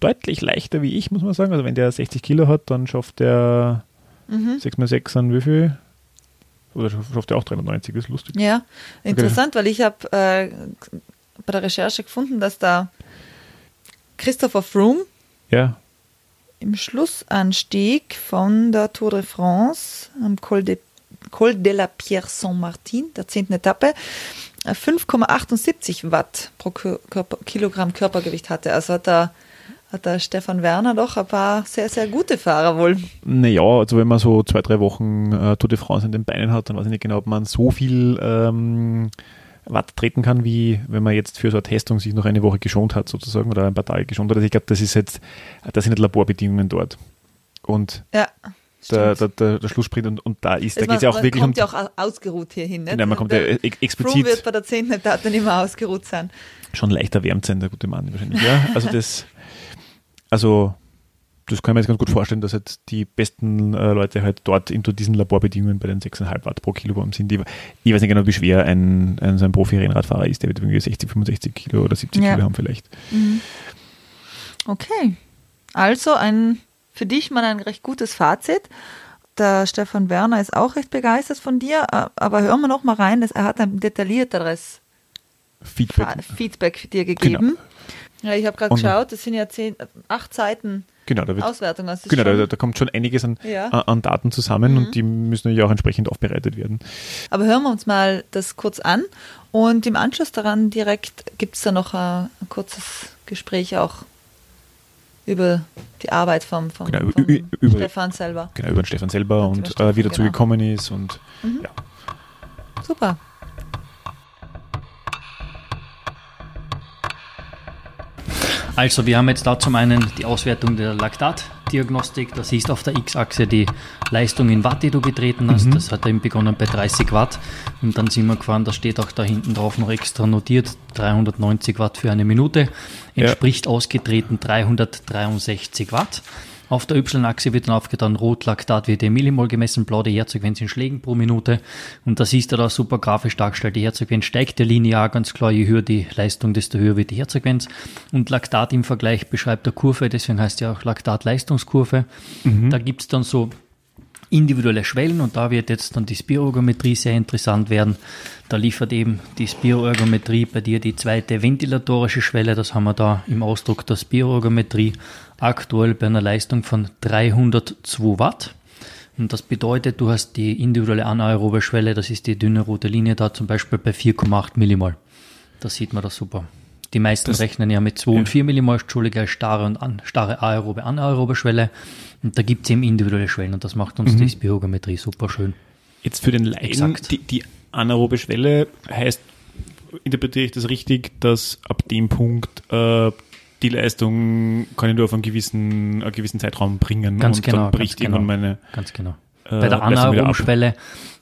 deutlich leichter wie ich, muss man sagen. Also wenn der 60 Kilo hat, dann schafft der 6 mal 6 an wie viel? Oder schafft er auch 390, das ist lustig. Ja, interessant, weil ich habe äh, bei der Recherche gefunden, dass da Christopher Froome Ja, im Schlussanstieg von der Tour de France am Col de, Col de la Pierre Saint-Martin, der zehnten Etappe, äh, 5,78 Watt pro Kö- Körper, Kilogramm Körpergewicht hatte. Also hat der, hat der Stefan Werner doch ein paar sehr, sehr gute Fahrer wohl. naja, also wenn man so zwei, drei Wochen äh, Tour de France in den Beinen hat, dann weiß ich nicht genau, ob man so viel ähm, Watt treten kann, wie wenn man jetzt für so eine Testung sich noch eine Woche geschont hat, sozusagen, oder ein paar Tage geschont hat. Also ich glaube, das ist jetzt, das sind nicht Laborbedingungen dort. Und Ja, der, der, der, der Schlusssprint und, und da ist, da Also geht es ja man- auch wirklich man um. kommt ja auch ausgeruht hier hin. Ne? Nein, man kommt ja Froome explizit wird bei der zehnten Etappe nicht mehr ausgeruht sein. schon leicht erwärmt sein, der gute Mann wahrscheinlich. Ja, also das, also das kann ich mir jetzt ganz gut vorstellen, dass halt die besten äh, Leute halt dort unter diesen Laborbedingungen bei den 6,5 Watt pro Kilogramm sind. Ich, ich weiß nicht genau, wie schwer ein, ein so ein Profi-Rennradfahrer ist. Der wird irgendwie 60, 65 Kilo oder 70 ja. Kilo haben vielleicht. Mhm. Okay. Also ein für dich mal ein recht gutes Fazit. Der Stefan Werner ist auch recht begeistert von dir, aber hören wir noch mal rein, dass er hat ein detaillierteres Feedback, Feedback dir gegeben. Genau. Ja, ich habe gerade geschaut, das sind ja zehn, acht Seiten genau, da wird, Auswertung. Also genau, da, da, kommt schon einiges an, ja. an Daten zusammen mhm. und die müssen ja auch entsprechend aufbereitet werden. Aber hören wir uns mal das kurz an und im Anschluss daran direkt gibt es da noch ein, ein kurzes Gespräch auch über die Arbeit vom, vom, genau, vom über, Stefan selber. Genau, über den Stefan selber und, und Stefan, äh, wie dazu genau. gekommen ist und mhm. ja. Super. Also wir haben jetzt da zum einen die Auswertung der Laktatdiagnostik. Da siehst auf der X-Achse die Leistung in Watt, die du getreten hast. Mhm. Das hat eben begonnen bei 30 Watt. Und dann sind wir gefahren, da steht auch da hinten drauf noch extra notiert, 390 Watt für eine Minute. Entspricht ja. ausgetreten 363 Watt. Auf der Y-Achse wird dann aufgetan, Rot Laktat wird in Millimol gemessen, blau die Herzfrequenz in Schlägen pro Minute. Und da siehst du da super grafisch dargestellt, die Herzfrequenz steigt ja linear ganz klar, je höher die Leistung, desto höher wird die Herzfrequenz. Und Laktat im Vergleich beschreibt der Kurve, deswegen heißt ja auch Laktat-Leistungskurve. Mhm. Da gibt's dann so individuelle Schwellen und da wird jetzt dann die Spiroergometrie sehr interessant werden. Da liefert eben die Spiroergometrie bei dir die zweite ventilatorische Schwelle, das haben wir da im Ausdruck der Spiroergometrie aktuell bei einer Leistung von 302 Watt. Und das bedeutet, du hast die individuelle anaerobe Schwelle, das ist die dünne rote Linie da zum Beispiel bei 4,8 Millimol. Da sieht man das super. Die meisten das, rechnen ja mit 2 ja. und 4 Millimol, Entschuldige, starre und an, starre aerobe, anaerobe Schwelle. Und da gibt es eben individuelle Schwellen und das macht uns mhm. die Spirometrie super schön. Jetzt für den Laien, die, die anaerobe Schwelle heißt, interpretiere ich das richtig, dass ab dem Punkt äh, die Leistung kann ich nur auf einen gewissen, einen gewissen Zeitraum bringen. Ganz und genau. Dann bricht ganz irgendwann genau, meine. Ganz genau. Äh, Bei der anaeroben Schwelle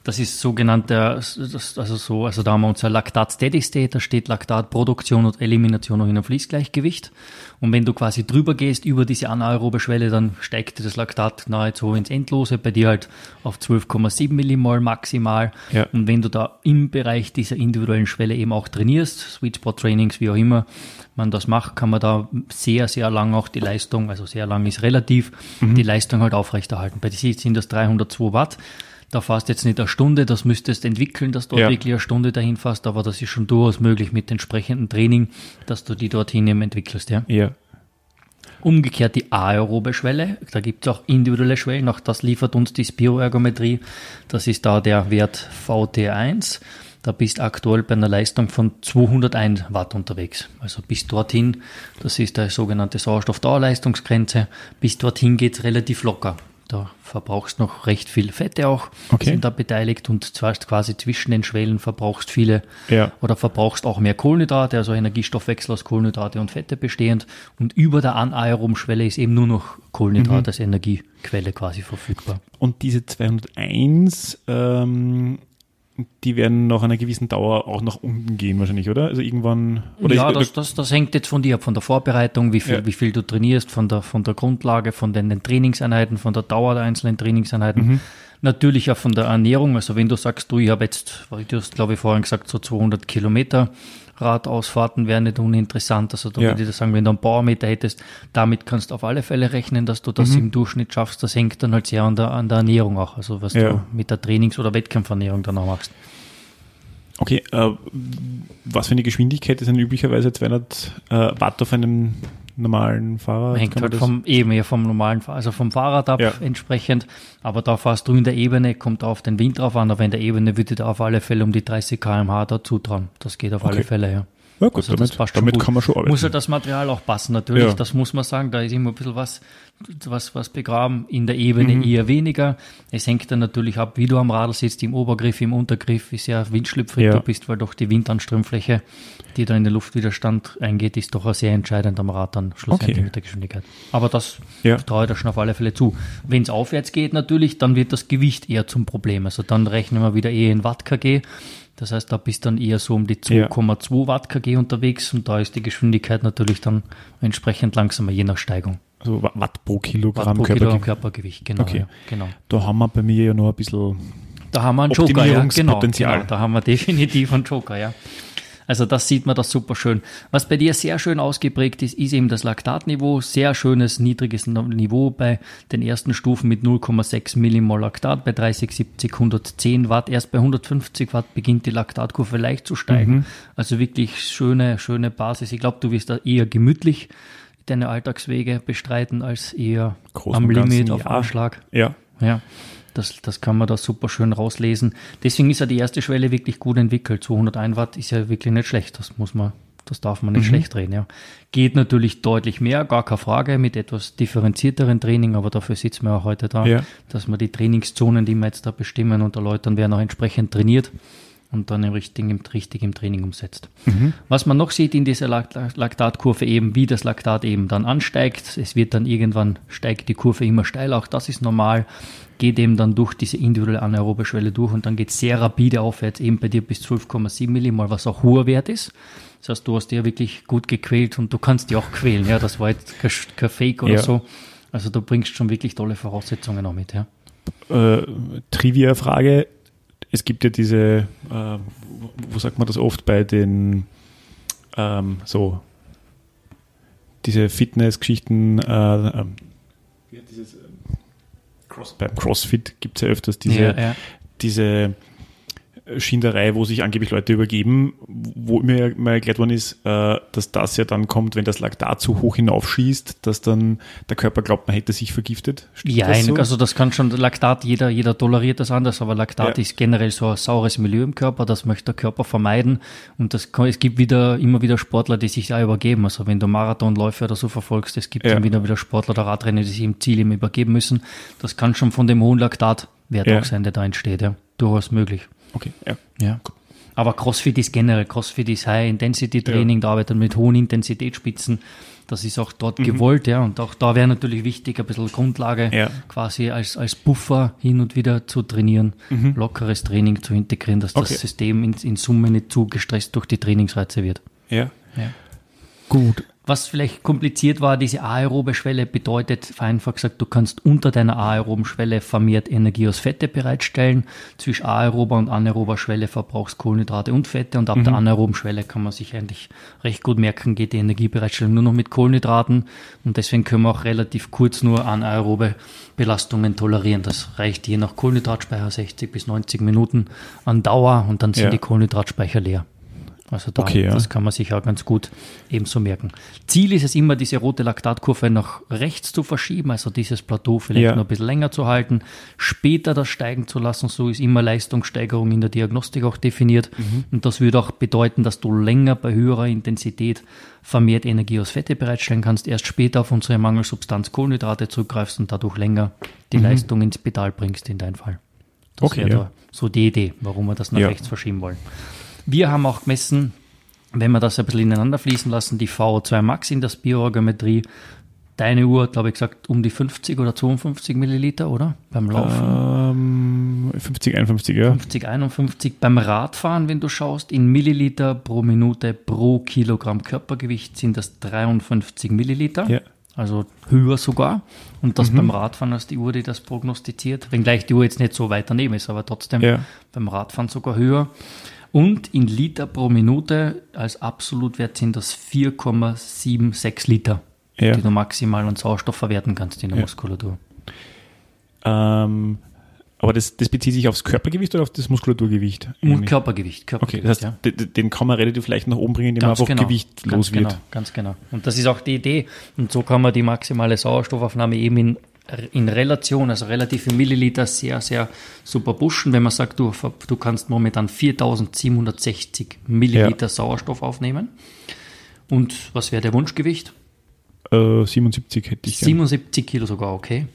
das ist sogenannte, also so, also da haben wir unser Laktat Steady State, da steht Laktatproduktion und Elimination noch in einem Fließgleichgewicht. Und wenn du quasi drüber gehst, über diese anaerobe Schwelle, dann steigt das Laktat nahezu ins Endlose, bei dir halt auf 12,7 Millimol maximal. Ja. Und wenn du da im Bereich dieser individuellen Schwelle eben auch trainierst, Sweet Spot Trainings, wie auch immer man das macht, kann man da sehr, sehr lang auch die Leistung, also sehr lang ist relativ, mhm. die Leistung halt aufrechterhalten. Bei dir sind das 302 Watt da fährst jetzt nicht eine Stunde, das müsstest entwickeln, dass du dort ja. wirklich eine Stunde dahin fährst, aber das ist schon durchaus möglich mit entsprechendem Training, dass du die dorthin eben entwickelst, ja. Ja. Umgekehrt die aerobe Schwelle, da gibt es auch individuelle Schwellen, auch das liefert uns die Spiroergometrie. Das ist da der Wert VT1. Da bist aktuell bei einer Leistung von 201 Watt unterwegs. Also bis dorthin, das ist der sogenannte Sauerstoffdauerleistungsgrenze, bis dorthin geht es relativ locker. Da verbrauchst noch recht viel Fette auch, okay. sind da beteiligt und zwar quasi zwischen den Schwellen verbrauchst viele ja. oder verbrauchst auch mehr Kohlenhydrate, also Energiestoffwechsel aus Kohlenhydrate und Fette bestehend und über der anaeroben Schwelle ist eben nur noch Kohlenhydrat mhm. als Energiequelle quasi verfügbar. Und diese 201 ähm, die werden nach einer gewissen Dauer auch nach unten gehen wahrscheinlich, oder? Also irgendwann. Oder ja, das, das, das hängt jetzt von dir ab, von der Vorbereitung, wie viel, ja. wie viel du trainierst, von der, von der Grundlage, von den, den Trainingseinheiten, von der Dauer der einzelnen Trainingseinheiten. Mhm. Natürlich auch von der Ernährung. Also wenn du sagst, du, ich habe jetzt, du hast glaube ich vorhin gesagt, so 200 Kilometer Radausfahrten wären nicht uninteressant. Also da ja. würde ich sagen, wenn du einen Baumeter hättest, damit kannst du auf alle Fälle rechnen, dass du das mhm. im Durchschnitt schaffst. Das hängt dann halt sehr an der, an der Ernährung auch, also was ja. du mit der Trainings- oder Wettkampfernährung dann auch machst. Okay, äh, was für eine Geschwindigkeit ist denn üblicherweise 200 äh, Watt auf einem normalen Fahrrad? Hängt halt vom, eben eher vom normalen, also vom Fahrrad ab ja. entsprechend. Aber da fährst du in der Ebene, kommt auf den Wind drauf an, aber in der Ebene würde da auf alle Fälle um die 30 km/h da zutrauen. Das geht auf okay. alle Fälle, ja. Ja gut, also damit, damit kann man schon arbeiten. Muss halt das Material auch passen, natürlich, ja. das muss man sagen, da ist immer ein bisschen was, was, was begraben, in der Ebene mhm. eher weniger. Es hängt dann natürlich ab, wie du am Radl sitzt, im Obergriff, im Untergriff, wie sehr windschlüpfrig ja. du bist, weil doch die Windanströmfläche, die da in den Luftwiderstand eingeht, ist doch sehr entscheidend am Rad dann schlussendlich okay. mit der Geschwindigkeit. Aber das ja. traue ich da schon auf alle Fälle zu. Wenn es aufwärts geht natürlich, dann wird das Gewicht eher zum Problem. Also dann rechnen wir wieder eher in Watt kg das heißt, da bist dann eher so um die 2,2 ja. Watt kg unterwegs und da ist die Geschwindigkeit natürlich dann entsprechend langsamer, je nach Steigung. Also Watt pro Kilogramm Watt pro Körpergewicht. Kilogramm Körpergewicht, genau. Okay. Ja, genau. Da haben wir bei mir ja noch ein bisschen Da haben wir einen Joker, ja, genau, genau. Da haben wir definitiv einen Joker, ja. Also das sieht man das super schön. Was bei dir sehr schön ausgeprägt ist, ist eben das Laktatniveau. Sehr schönes, niedriges Niveau bei den ersten Stufen mit 0,6 Millimol Laktat, bei 30, 70, 110 Watt. Erst bei 150 Watt beginnt die Laktatkurve leicht zu steigen. Also wirklich schöne, schöne Basis. Ich glaube, du wirst da eher gemütlich deine Alltagswege bestreiten als eher Groß am und Ganzen, Limit auf ja. Anschlag. Ja. Ja, das, das kann man da super schön rauslesen. Deswegen ist ja die erste Schwelle wirklich gut entwickelt. 201 Watt ist ja wirklich nicht schlecht. Das muss man, das darf man nicht Mhm. schlecht reden. Ja. Geht natürlich deutlich mehr, gar keine Frage, mit etwas differenzierteren Training, aber dafür sitzen wir auch heute da, Ja. dass wir die Trainingszonen, die wir jetzt da bestimmen und erläutern, werden auch entsprechend trainiert und dann im richtigen, richtig im Training umsetzt. Was man noch sieht in dieser Lak- Laktatkurve eben, wie das Laktat eben dann ansteigt. Es wird dann irgendwann, steigt die Kurve immer steil, auch das ist normal, geht eben dann durch diese individuelle anaerobe Schwelle durch und dann geht sehr rapide aufwärts, eben bei dir bis 12,7 Millimol, was auch hoher Wert ist. Das heißt, du hast dir wirklich gut gequält und du kannst dich auch quälen, ja, das war jetzt kein, Fake oder Ja. so. Also du bringst schon wirklich tolle Voraussetzungen auch mit, ja. Äh, Trivia-Frage. Es gibt ja diese, äh, wo sagt man das oft bei den ähm, so diese Fitness-Geschichten, äh, wie hat dieses, Cross, beim CrossFit gibt es ja öfters diese, ja, ja. diese Schinderei, wo sich angeblich Leute übergeben, wo mir mal erklärt worden ist, äh, dass das ja dann kommt, wenn das Laktat zu hoch hinaufschießt, dass dann der Körper glaubt, man hätte sich vergiftet. Stimmt Ja, das so? also das kann schon Laktat, jeder, jeder toleriert das anders, aber Laktat Ja. ist generell so ein saures Milieu im Körper, das möchte der Körper vermeiden. Und das kann, es gibt wieder, immer wieder Sportler, die sich da übergeben. Also wenn du Marathonläufe oder so verfolgst, es gibt Ja. immer wieder, wieder Sportler oder Radrenner, die sich im Ziel immer übergeben müssen. Das kann schon von dem hohen Laktatwert Ja. auch sein, der da entsteht, ja. Durchaus möglich. Okay, ja. Ja. Aber CrossFit ist generell, CrossFit ist High-Intensity-Training, da arbeitet man mit hohen Intensitätsspitzen. Das ist auch dort gewollt, ja. Und auch da wäre natürlich wichtig, ein bisschen Grundlage Ja. quasi als, als Buffer hin und wieder zu trainieren, lockeres Training zu integrieren, dass Okay. das System in, in Summe nicht zu gestresst durch die Trainingsreize wird. Ja. Ja. Gut. Was vielleicht kompliziert war, diese aerobe Schwelle bedeutet, vereinfacht gesagt, du kannst unter deiner aeroben Schwelle vermehrt Energie aus Fette bereitstellen. Zwischen aerober und anaerober Schwelle verbrauchst Kohlenhydrate und Fette und ab der anaeroben Schwelle kann man sich eigentlich recht gut merken, geht die Energiebereitstellung nur noch mit Kohlenhydraten und deswegen können wir auch relativ kurz nur anaerobe Belastungen tolerieren. Das reicht je nach Kohlenhydratspeicher 60 bis 90 Minuten an Dauer und dann sind Ja. die Kohlenhydratspeicher leer. Also da, Okay, ja. das kann man sich auch ganz gut ebenso merken. Ziel ist es immer, diese rote Laktatkurve nach rechts zu verschieben, also dieses Plateau vielleicht Ja. noch ein bisschen länger zu halten, später das steigen zu lassen. So ist immer Leistungssteigerung in der Diagnostik auch definiert. Mhm. Und das würde auch bedeuten, dass du länger bei höherer Intensität vermehrt Energie aus Fette bereitstellen kannst, erst später auf unsere Mangelsubstanz Kohlenhydrate zurückgreifst und dadurch länger die Leistung ins Pedal bringst in dein Fall. Das Mhm. Okay, wäre ja. so die Idee, warum wir das nach rechts verschieben wollen. Wir haben auch gemessen, wenn wir das ein bisschen ineinander fließen lassen, die VO2 Max in der Spiroergometrie. Deine Uhr hat, glaube ich, gesagt, um die 50 oder 52 Milliliter, oder? Beim Laufen. Ähm, 50, 51, ja. 50, 51. Beim Radfahren, wenn du schaust, in Milliliter pro Minute pro Kilogramm Körpergewicht sind das 53 Milliliter. Ja. Also höher sogar. Und das beim Radfahren als die Uhr, die das prognostiziert. Wenngleich die Uhr jetzt nicht so weit daneben ist, aber trotzdem Ja. beim Radfahren sogar höher. Und in Liter pro Minute als Absolutwert sind das 4,76 Liter, Ja. die du maximal an Sauerstoff verwerten kannst in der Ja. Muskulatur. Ähm, aber das, das bezieht sich aufs Körpergewicht oder auf das Muskulaturgewicht? Eigentlich? Körpergewicht. Okay, Körpergewicht das heißt, ja. den kann man relativ leicht nach oben bringen, indem man einfach Gewicht ganz los wird. Genau, ganz genau. Und das ist auch die Idee. Und so kann man die maximale Sauerstoffaufnahme eben in, in Relation, also relativ in Milliliter, sehr, sehr super pushen. Wenn man sagt, du, du kannst momentan 4760 Milliliter Sauerstoff aufnehmen. Und was wäre der Wunschgewicht? Äh, 77 hätte ich gern. 77 Kilo sogar, okay.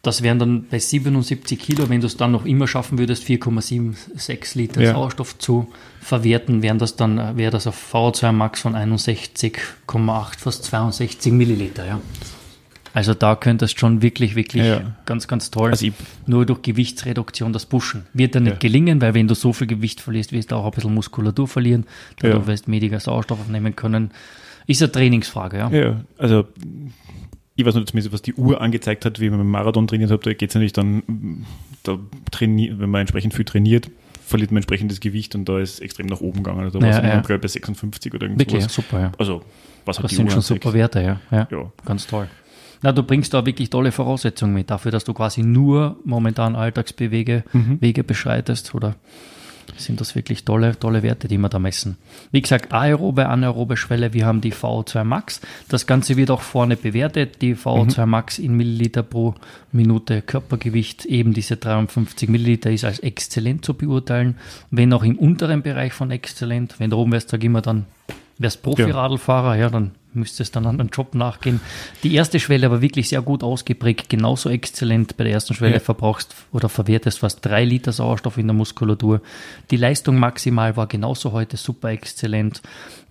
Das wären dann bei 77 Kilo, wenn du es dann noch immer schaffen würdest, 4,76 Liter Ja. Sauerstoff zu verwerten, wären das dann, äh, wäre das auf VO2 Max von 61,8, fast 62 Milliliter, ja. Also da könntest schon wirklich, wirklich Ja. ganz, ganz toll Also nur durch Gewichtsreduktion das pushen. Wird dann nicht Ja. gelingen, weil wenn du so viel Gewicht verlierst, wirst du auch ein bisschen Muskulatur verlieren, da Ja. du wirst weniger Sauerstoff aufnehmen können. Ist eine Trainingsfrage, ja. Ja, also ich weiß nicht, was die Uhr angezeigt hat, wie man beim Marathon trainiert hat, da geht es natürlich dann, da trainiert, wenn man entsprechend viel trainiert, verliert man entsprechendes Gewicht und da ist extrem nach oben gegangen. Also da ja, war es ja. bei 56 oder irgendwas. Wirklich, super, ja. Also, was hat das die sind Uhr schon anzeigt. super Werte, ja. Ja. Ganz toll. Na, du bringst da wirklich tolle Voraussetzungen mit, dafür, dass du quasi nur momentan Alltagsbewege Mhm. Wege beschreitest oder sind das wirklich tolle, tolle Werte, die wir da messen. Wie gesagt, aerobe, anaerobe Schwelle, wir haben die VO2 Max. Das Ganze wird auch vorne bewertet. Die VO2 Max in Milliliter pro Minute Körpergewicht, eben diese 53 Milliliter ist als exzellent zu beurteilen. Wenn auch im unteren Bereich von exzellent, wenn du oben wärst, sag ich immer dann, wärst Profi-Radlfahrer, ja, dann müsste es dann an den Job nachgehen. Die erste Schwelle aber wirklich sehr gut ausgeprägt, genauso exzellent. Bei der ersten Schwelle Ja. verbrauchst oder verwertest fast drei Liter Sauerstoff in der Muskulatur. Die Leistung maximal war genauso heute super exzellent.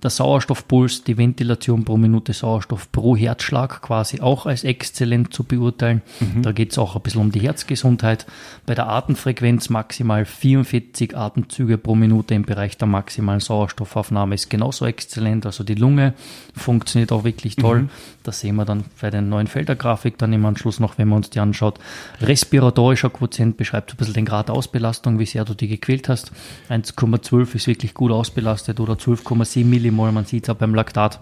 Der Sauerstoffpuls, die Ventilation pro Minute Sauerstoff pro Herzschlag quasi auch als exzellent zu beurteilen. Da geht es auch ein bisschen um die Herzgesundheit. Bei der Atemfrequenz maximal 44 Atemzüge pro Minute im Bereich der maximalen Sauerstoffaufnahme ist genauso exzellent. Also die Lunge funktioniert auch wirklich toll. Das sehen wir dann bei der neuen Feldergrafik dann im Anschluss noch, wenn man uns die anschaut. Respiratorischer Quotient beschreibt so ein bisschen den Grad Ausbelastung, wie sehr du die gequält hast. 1,12 ist wirklich gut ausbelastet oder 12,7 Millimol. Man sieht es auch beim Laktat,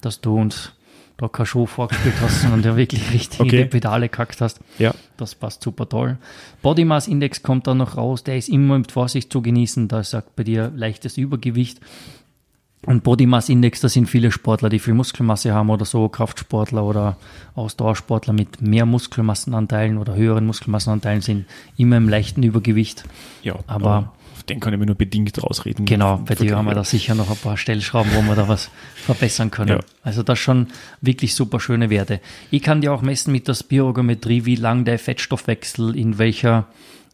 dass du uns da kein Show vorgespielt hast, sondern der wirklich richtig in Okay. die Pedale kackt hast. Ja. Das passt super toll. Body Mass Index kommt dann noch raus. Der ist immer mit Vorsicht zu genießen. Da sagt bei dir leichtes Übergewicht. Und Body Mass Index, da sind viele Sportler, die viel Muskelmasse haben oder so, Kraftsportler oder Ausdauersportler mit mehr Muskelmassenanteilen oder höheren Muskelmassenanteilen sind immer im leichten Übergewicht. Ja, Aber- auf den kann ich mir nur bedingt rausreden. Genau, bei dir haben wir da sicher noch ein paar Stellschrauben, wo wir da was verbessern können. Ja. Also das schon wirklich super schöne Werte. Ich kann dir auch messen mit der Spirogometrie, wie lang der Fettstoffwechsel in welcher,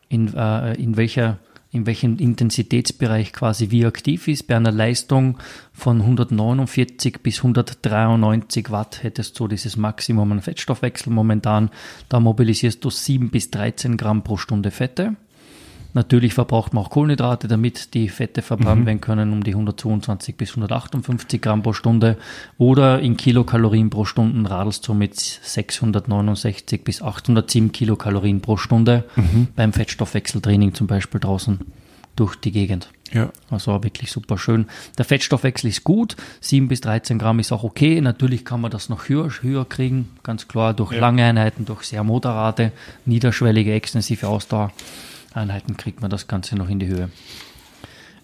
in, äh, in welcher in welchem Intensitätsbereich quasi wie aktiv ist. Bei einer Leistung von 149 bis 193 Watt hättest du dieses Maximum an Fettstoffwechsel momentan. Da mobilisierst du 7 bis 13 Gramm pro Stunde Fette. Natürlich verbraucht man auch Kohlenhydrate, damit die Fette verbrannt werden können, um die 122 bis 158 Gramm pro Stunde. Oder in Kilokalorien pro Stunde radelst du mit 669 bis 807 Kilokalorien pro Stunde beim Fettstoffwechseltraining zum Beispiel draußen durch die Gegend. Ja. Also wirklich super schön. Der Fettstoffwechsel ist gut, 7 bis 13 Gramm ist auch okay. Natürlich kann man das noch höher, höher kriegen, ganz klar, durch Ja. lange Einheiten, durch sehr moderate, niederschwellige, extensive Ausdauereinheiten kriegt man das Ganze noch in die Höhe.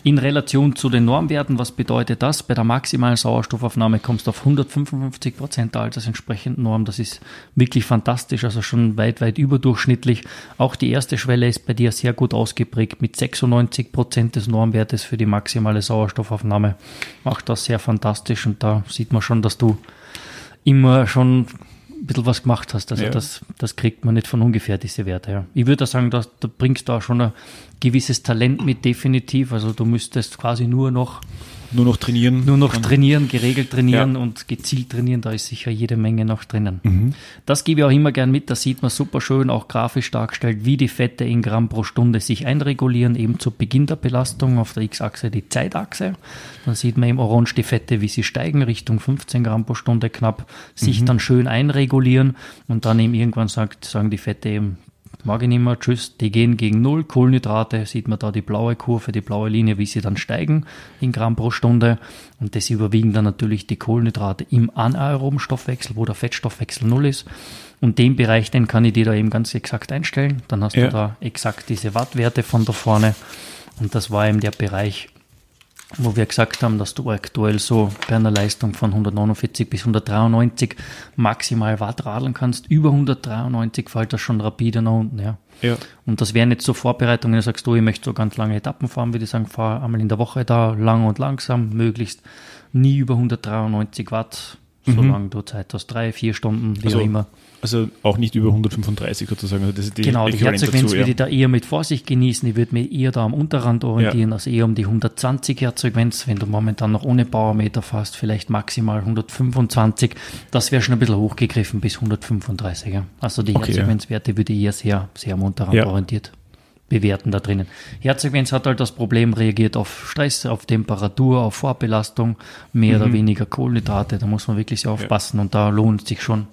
In Relation zu den Normwerten, was bedeutet das? Bei der maximalen Sauerstoffaufnahme kommst du auf 155 Prozent der altersentsprechenden Norm. Das ist wirklich fantastisch, also schon weit, weit überdurchschnittlich. Auch die erste Schwelle ist bei dir sehr gut ausgeprägt mit 96 Prozent des Normwertes für die maximale Sauerstoffaufnahme. Auch das sehr fantastisch und da sieht man schon, dass du immer schon ein bisschen was gemacht hast. Also Ja. das, das kriegt man nicht von ungefähr, diese Werte. Ja. Ich würde sagen, dass, da bringst du auch schon ein gewisses Talent mit, definitiv. Also du müsstest quasi nur noch, Nur noch trainieren. nur noch trainieren, geregelt trainieren Ja. und gezielt trainieren. Da ist sicher jede Menge noch drinnen. Mhm. Das gebe ich auch immer gern mit. Das sieht man super schön, auch grafisch dargestellt, wie die Fette in Gramm pro Stunde sich einregulieren, eben zu Beginn der Belastung. Auf der X-Achse die Zeitachse. Dann sieht man im Orange die Fette, wie sie steigen, Richtung 15 Gramm pro Stunde knapp, sich dann schön einregulieren und dann eben irgendwann sagt, sagen die Fette eben, mag ich nicht mehr, tschüss, die gehen gegen Null. Kohlenhydrate, sieht man da die blaue Kurve, die blaue Linie, wie sie dann steigen in Gramm pro Stunde. Und das überwiegen dann natürlich die Kohlenhydrate im anaeroben Stoffwechsel, wo der Fettstoffwechsel null ist. Und den Bereich, den kann ich dir da eben ganz exakt einstellen. Dann hast Ja. du da exakt diese Wattwerte von da vorne. Und das war eben der Bereich, wo wir gesagt haben, dass du aktuell so bei einer Leistung von 149 bis 193 maximal Watt radeln kannst. Über 193 fällt das schon rapide nach unten, ja. Ja. Und das wären jetzt so Vorbereitungen, wenn du sagst, du, ich möchte so ganz lange Etappen fahren, würde ich sagen, fahr einmal in der Woche da, lang und langsam, möglichst nie über 193 Watt, solange du Zeit hast, drei, vier Stunden, wie Also, auch immer. Also auch nicht über 135 sozusagen. Also das ist die Genau, die Herzfrequenz dazu, würde ja. ich da eher mit Vorsicht genießen. Ich würde mich eher da am Unterrand orientieren, also eher um die 120 Herzfrequenz. Wenn du momentan noch ohne Powermeter fährst, vielleicht maximal 125. Das wäre schon ein bisschen hochgegriffen bis 135. Ja. Also die Okay, ja. Herzfrequenzwerte würde ich eher sehr, sehr am Unterrand Ja. orientiert bewerten da drinnen. Herzfrequenz hat halt das Problem, reagiert auf Stress, auf Temperatur, auf Vorbelastung, mehr Mhm. oder weniger Kohlenhydrate. Da muss man wirklich sehr aufpassen und da lohnt sich schon,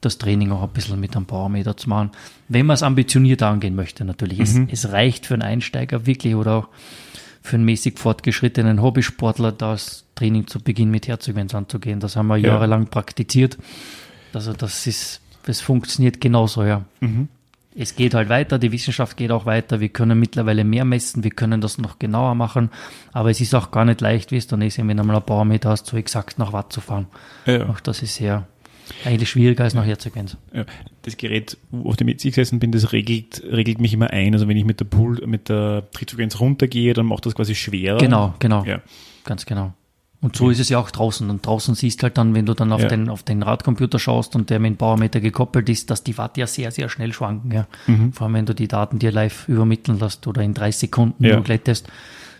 das Training auch ein bisschen mit einem Powermeter zu machen. Wenn man es ambitioniert angehen möchte, natürlich. Mhm. Es, es, reicht für einen Einsteiger wirklich oder auch für einen mäßig fortgeschrittenen Hobbysportler, das Training zu Beginn mit Herzogwens anzugehen. Das haben wir ja. jahrelang praktiziert. Also das ist, das funktioniert genauso, ja. Mhm. Es geht halt weiter, die Wissenschaft geht auch weiter. Wir können mittlerweile mehr messen, wir können das noch genauer machen, aber es ist auch gar nicht leicht, wie es dann ist, wenn du mal ein Powermeter hast, so exakt nach Watt zu fahren. Ja. Auch das ist sehr, eigentlich schwieriger als nachher zu gehen. Ja, das Gerät, auf dem ich gesessen bin, das regelt, regelt mich immer ein. Also wenn ich mit der Pool, mit der Trittfrequenz runtergehe, dann macht das quasi schwerer. Genau, genau. Ja. Ganz genau. Und so okay. ist es ja auch draußen. Und draußen siehst halt dann, wenn du dann auf, ja. den, auf den Radcomputer schaust und der mit dem Powermeter gekoppelt ist, dass die Watt ja sehr, sehr schnell schwanken. Ja. Mhm. Vor allem, wenn du die Daten dir live übermitteln lässt oder in drei Sekunden ja. glättest,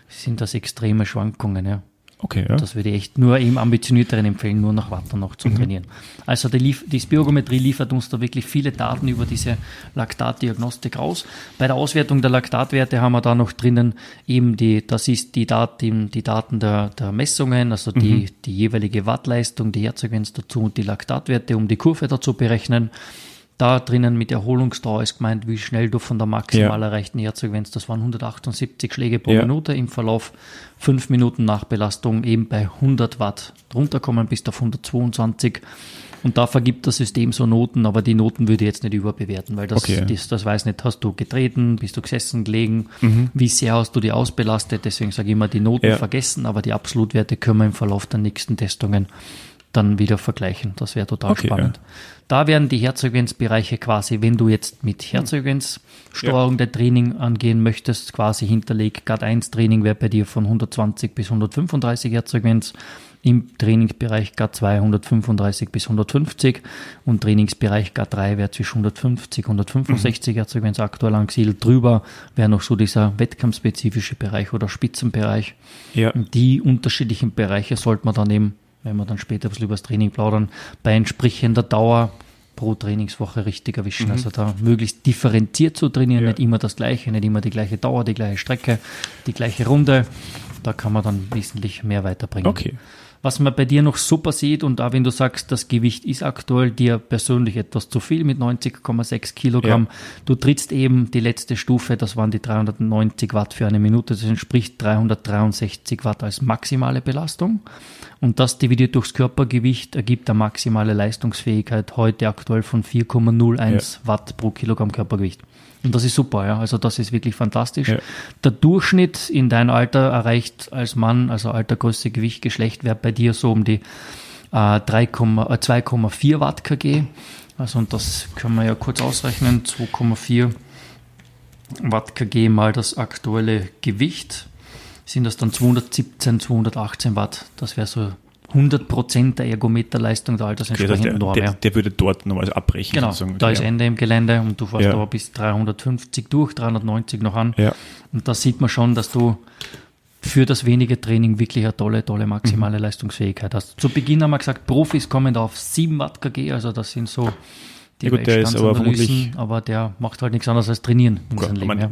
sind das extreme Schwankungen. Ja. Okay, ja. Das würde ich echt nur im ambitionierteren empfehlen, nur nach Watt noch zu mhm. trainieren. Also die, Lief die Spirometrie liefert uns da wirklich viele Daten über diese Laktatdiagnostik aus. Bei der Auswertung der Laktatwerte haben wir da noch drinnen eben die, das ist die Daten, die Daten der, der Messungen, also die, mhm. die jeweilige Wattleistung, die Herzfrequenz dazu und die Laktatwerte, um die Kurve dazu berechnen da drinnen mit Erholungsdauer ist gemeint, wie schnell du von der maximal ja. erreichten Herzfrequenz, das waren 178 Schläge pro ja. Minute im Verlauf fünf Minuten nach Belastung eben bei 100 Watt runterkommen bis auf 122 und da vergibt das System so Noten, aber die Noten würde ich jetzt nicht überbewerten, weil das, okay. das, das weiß nicht, hast du getreten, bist du gesessen, gelegen, mhm. wie sehr hast du die ausbelastet, deswegen sage ich immer, die Noten ja. vergessen, aber die Absolutwerte können wir im Verlauf der nächsten Testungen dann wieder vergleichen. Das wäre total okay, spannend. Ja. Da werden die Herzfrequenzbereiche quasi, wenn du jetzt mit Herzfrequenzsteuerung ja. der Training angehen möchtest, quasi hinterlegt. GAD 1 Training wäre bei dir von 120 bis 135 Herzfrequenz. Im Trainingsbereich GAD 2 135 bis 150 und Trainingsbereich GAD 3 wäre zwischen 150 und 165 mhm. Herzfrequenz aktuell angesiedelt. Drüber wäre noch so dieser wettkampfspezifische Bereich oder Spitzenbereich. Ja. Die unterschiedlichen Bereiche sollte man dann eben wenn wir dann später ein bisschen über das Training plaudern, bei entsprechender Dauer pro Trainingswoche richtig erwischen. Mhm. Also da möglichst differenziert zu trainieren, ja. nicht immer das Gleiche, nicht immer die gleiche Dauer, die gleiche Strecke, die gleiche Runde. Da kann man dann wesentlich mehr weiterbringen. Okay. Was man bei dir noch super sieht und auch wenn du sagst, das Gewicht ist aktuell dir persönlich etwas zu viel mit 90,6 Kilogramm, ja. du trittst eben die letzte Stufe, das waren die 390 Watt für eine Minute, das entspricht 363 Watt als maximale Belastung. Und das dividiert durchs Körpergewicht ergibt eine maximale Leistungsfähigkeit heute aktuell von 4,01 ja. Watt pro Kilogramm Körpergewicht. Und das ist super, ja. Also das ist wirklich fantastisch. Ja. Der Durchschnitt in deinem Alter erreicht als Mann, also Alter, Größe, Gewicht, Geschlecht, wäre bei dir so um die äh, 2,4 äh, Watt kg. Also und das können wir ja kurz ausrechnen. 2,4 Watt kg mal das aktuelle Gewicht sind das dann 217, 218 Watt. Das wäre so 100 Prozent der Ergometerleistung der altersentsprechenden okay, Norm. Der, der, würde dort nochmal abbrechen. Genau, sozusagen. da ist Ende im Gelände und du fährst ja. aber bis 350 durch, 390 noch an. Ja. Und da sieht man schon, dass du für das wenige Training wirklich eine tolle, tolle maximale mhm. Leistungsfähigkeit hast. Zu Beginn haben wir gesagt, Profis kommen da auf 7 Watt kg, also das sind so ja gut, der ist aber vermutlich, aber der macht halt nichts anderes als trainieren in gut, seinem Leben. Man, ja.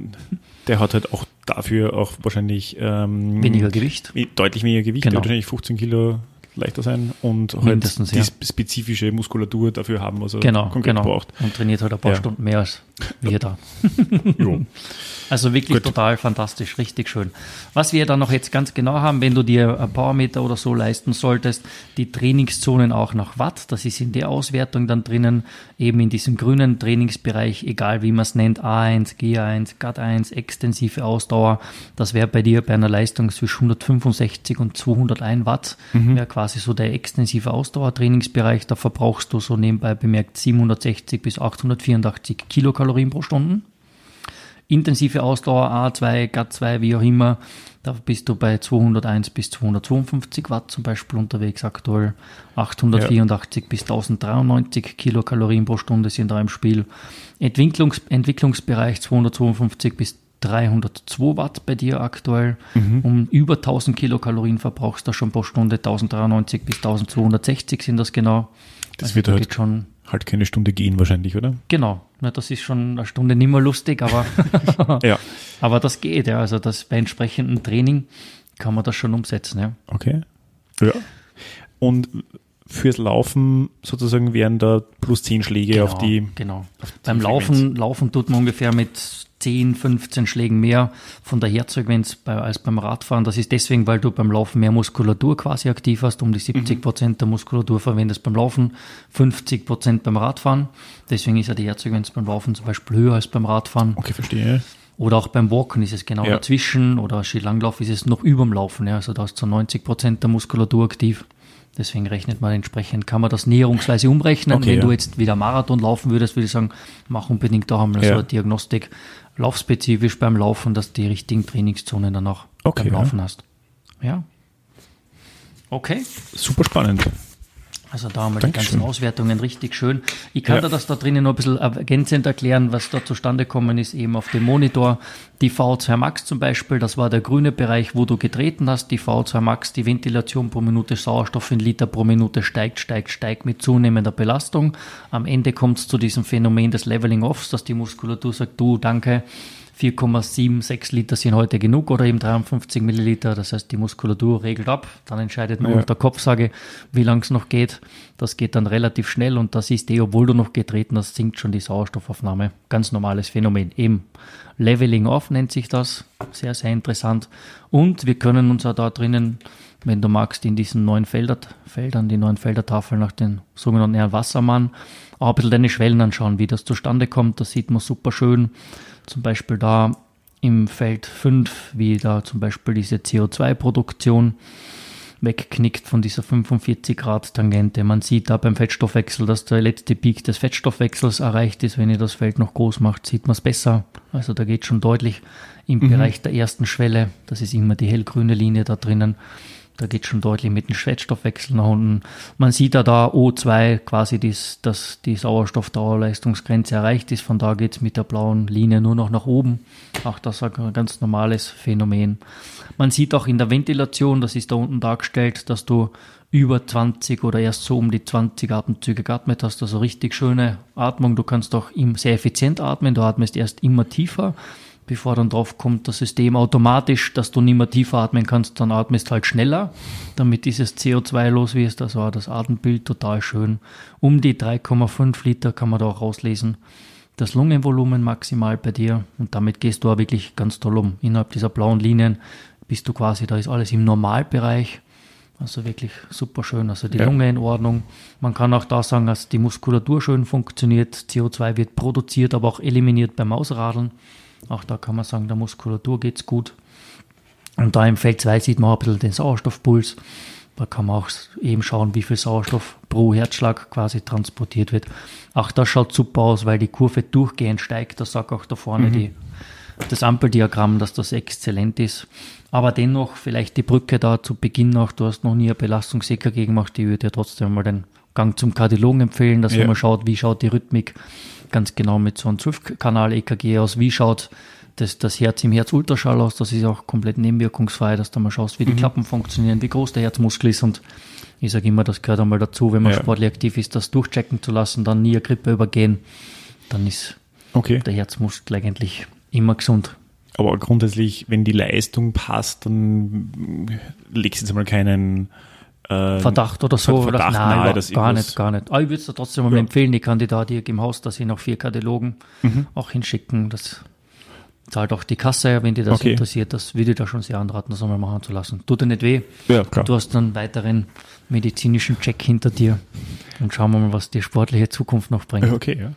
Der hat halt auch dafür auch wahrscheinlich ähm, weniger Gewicht. Deutlich weniger Gewicht, genau. wahrscheinlich 15 Kilo leichter sein und halt die ja. spezifische Muskulatur dafür haben, was er genau, konkret genau. braucht. Und trainiert halt ein paar ja. Stunden mehr als wir da. also wirklich Gut. total fantastisch, richtig schön. Was wir dann noch jetzt ganz genau haben, wenn du dir ein Powermeter oder so leisten solltest, die Trainingszonen auch nach Watt, das ist in der Auswertung dann drinnen, eben in diesem grünen Trainingsbereich, egal wie man es nennt, A1, G1, GAT1, extensive Ausdauer, das wäre bei dir bei einer Leistung zwischen 165 und 201 Watt, mhm. wäre quasi so der extensive Ausdauertrainingsbereich, da verbrauchst du so nebenbei bemerkt 760 bis 884 Kilokalorien pro Stunde. Intensive Ausdauer A2, GAT2, wie auch immer, da bist du bei 201 bis 252 Watt zum Beispiel unterwegs aktuell. 884 ja. bis 1093 Kilokalorien pro Stunde sind da im Spiel. Entwicklungs Entwicklungsbereich 252 bis 302 Watt bei dir aktuell. Mhm. Um über 1000 Kilokalorien verbrauchst du schon pro Stunde. 1093 bis 1260 sind das genau. Das also wird halt, schon halt keine Stunde gehen wahrscheinlich, oder? Genau. Na, das ist schon eine Stunde nicht mehr lustig, aber, ja. aber das geht, ja. Also das bei entsprechendem Training kann man das schon umsetzen, ja. Okay. Ja. Und fürs Laufen sozusagen wären da plus 10 Schläge genau, auf die. Genau. Auf Beim Laufen, Laufen tut man ungefähr mit 10, 15 Schlägen mehr von der Herzfrequenz bei, als beim Radfahren. Das ist deswegen, weil du beim Laufen mehr Muskulatur quasi aktiv hast, um die 70 Prozent mhm. der Muskulatur verwendest beim Laufen, 50 Prozent beim Radfahren. Deswegen ist ja die Herzfrequenz beim Laufen zum Beispiel höher als beim Radfahren. Okay, verstehe. Oder auch beim Walken ist es genau ja. dazwischen oder Skilanglauf ist es noch überm Laufen. Ja. Also da ist zu 90 Prozent der Muskulatur aktiv. Deswegen rechnet man entsprechend, kann man das näherungsweise umrechnen. Okay, Wenn ja. du jetzt wieder Marathon laufen würdest, würde ich sagen, mach unbedingt da einmal ja. so eine Diagnostik, laufspezifisch beim Laufen, dass du die richtigen Trainingszonen dann auch okay, beim Laufen ja. hast. Ja. Okay. Super spannend. Also da haben wir die ganzen Auswertungen richtig schön. Ich kann ja. dir das da drinnen noch ein bisschen ergänzend erklären, was da zustande gekommen ist, eben auf dem Monitor. Die V2 Max zum Beispiel, das war der grüne Bereich, wo du getreten hast. Die V2 Max, die Ventilation pro Minute Sauerstoff in Liter pro Minute steigt, steigt, steigt mit zunehmender Belastung. Am Ende kommt es zu diesem Phänomen des Leveling Offs, dass die Muskulatur sagt, du, danke, 4,76 Liter sind heute genug oder eben 53 Milliliter. Das heißt, die Muskulatur regelt ab. Dann entscheidet nur ja. der Kopf, sage, wie lang es noch geht. Das geht dann relativ schnell und das ist eh, obwohl du noch getreten hast, sinkt schon die Sauerstoffaufnahme. Ganz normales Phänomen. Eben Leveling off nennt sich das. Sehr, sehr interessant. Und wir können uns auch da drinnen, wenn du magst, in diesen neuen Felder, Feldern, die neuen Feldertafeln nach den sogenannten Wassermann, auch ein bisschen deine Schwellen anschauen, wie das zustande kommt. Das sieht man super schön zum Beispiel da im Feld 5, wie da zum Beispiel diese CO2-Produktion wegknickt von dieser 45 Grad Tangente. Man sieht da beim Fettstoffwechsel, dass der letzte Peak des Fettstoffwechsels erreicht ist. Wenn ihr das Feld noch groß macht, sieht man es besser. Also da geht schon deutlich im mhm. Bereich der ersten Schwelle. Das ist immer die hellgrüne Linie da drinnen. Da geht schon deutlich mit dem Fettstoffwechsel nach unten. Man sieht ja da O2 quasi, dies, dass die Sauerstoffdauerleistungsgrenze erreicht ist. Von da geht es mit der blauen Linie nur noch nach oben. Auch das ist ein ganz normales Phänomen. Man sieht auch in der Ventilation, das ist da unten dargestellt, dass du über 20 oder erst so um die 20 Atemzüge geatmet hast. Also richtig schöne Atmung. Du kannst auch sehr effizient atmen. Du atmest erst immer tiefer bevor dann drauf kommt das System automatisch, dass du nicht mehr tiefer atmen kannst, dann atmest halt schneller, damit dieses CO2 los wirst. Das war das Atembild total schön. Um die 3,5 Liter kann man da auch rauslesen. Das Lungenvolumen maximal bei dir und damit gehst du auch wirklich ganz toll um. Innerhalb dieser blauen Linien bist du quasi, da ist alles im Normalbereich. Also wirklich super schön. Also die ja. Lunge in Ordnung. Man kann auch da sagen, dass die Muskulatur schön funktioniert. CO2 wird produziert, aber auch eliminiert beim Ausradeln. Auch da kann man sagen, der Muskulatur geht es gut. Und da im Feld 2 sieht man auch ein bisschen den Sauerstoffpuls. Da kann man auch eben schauen, wie viel Sauerstoff pro Herzschlag quasi transportiert wird. Auch das schaut super aus, weil die Kurve durchgehend steigt. Das sagt auch da vorne mhm. die, das Ampeldiagramm, dass das exzellent ist. Aber dennoch vielleicht die Brücke da zu Beginn noch. Du hast noch nie eine Belastungs-EKG gemacht. Ich würde dir trotzdem mal den Gang zum Kardiologen empfehlen, dass ja. man schaut, wie schaut die Rhythmik ganz genau mit so einem 12-Kanal-EKG aus. Wie schaut das, das Herz im Herzultraschall aus? Das ist auch komplett nebenwirkungsfrei, dass du mal schaust, wie die mhm. Klappen funktionieren, wie groß der Herzmuskel ist. Und ich sage immer, das gehört einmal dazu, wenn man ja. sportlich aktiv ist, das durchchecken zu lassen, dann nie eine Grippe übergehen. Dann ist okay. der Herzmuskel eigentlich immer gesund. Aber grundsätzlich, wenn die Leistung passt, dann legst du jetzt mal keinen äh, Verdacht oder so. Verdacht oder, nein, dass gar nicht, gar nicht. Aber ich würde es trotzdem mal ja. empfehlen, die Kandidatin im Haus, dass sie noch vier Kardiologen mhm. auch hinschicken. Das zahlt auch die Kasse, wenn dir das okay. interessiert. Das würde ich da schon sehr anraten, das einmal machen zu lassen. Tut dir nicht weh. Ja, klar. Du hast einen weiteren medizinischen Check hinter dir. Und schauen wir mal, was die sportliche Zukunft noch bringt. Okay, ja.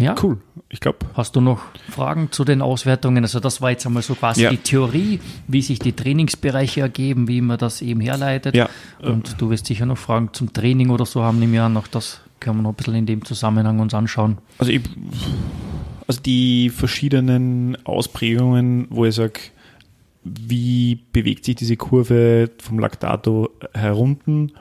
Ja. Cool. Ich glaube. Hast du noch Fragen zu den Auswertungen? Also das war jetzt einmal so quasi ja. die Theorie, wie sich die Trainingsbereiche ergeben, wie man das eben herleitet. Ja. Und du wirst sicher noch Fragen zum Training oder so haben im Jahr noch. Das können wir noch ein bisschen in dem Zusammenhang uns anschauen. Also, ich, also die verschiedenen Ausprägungen, wo ich sage, wie bewegt sich diese Kurve vom Lactato herunten,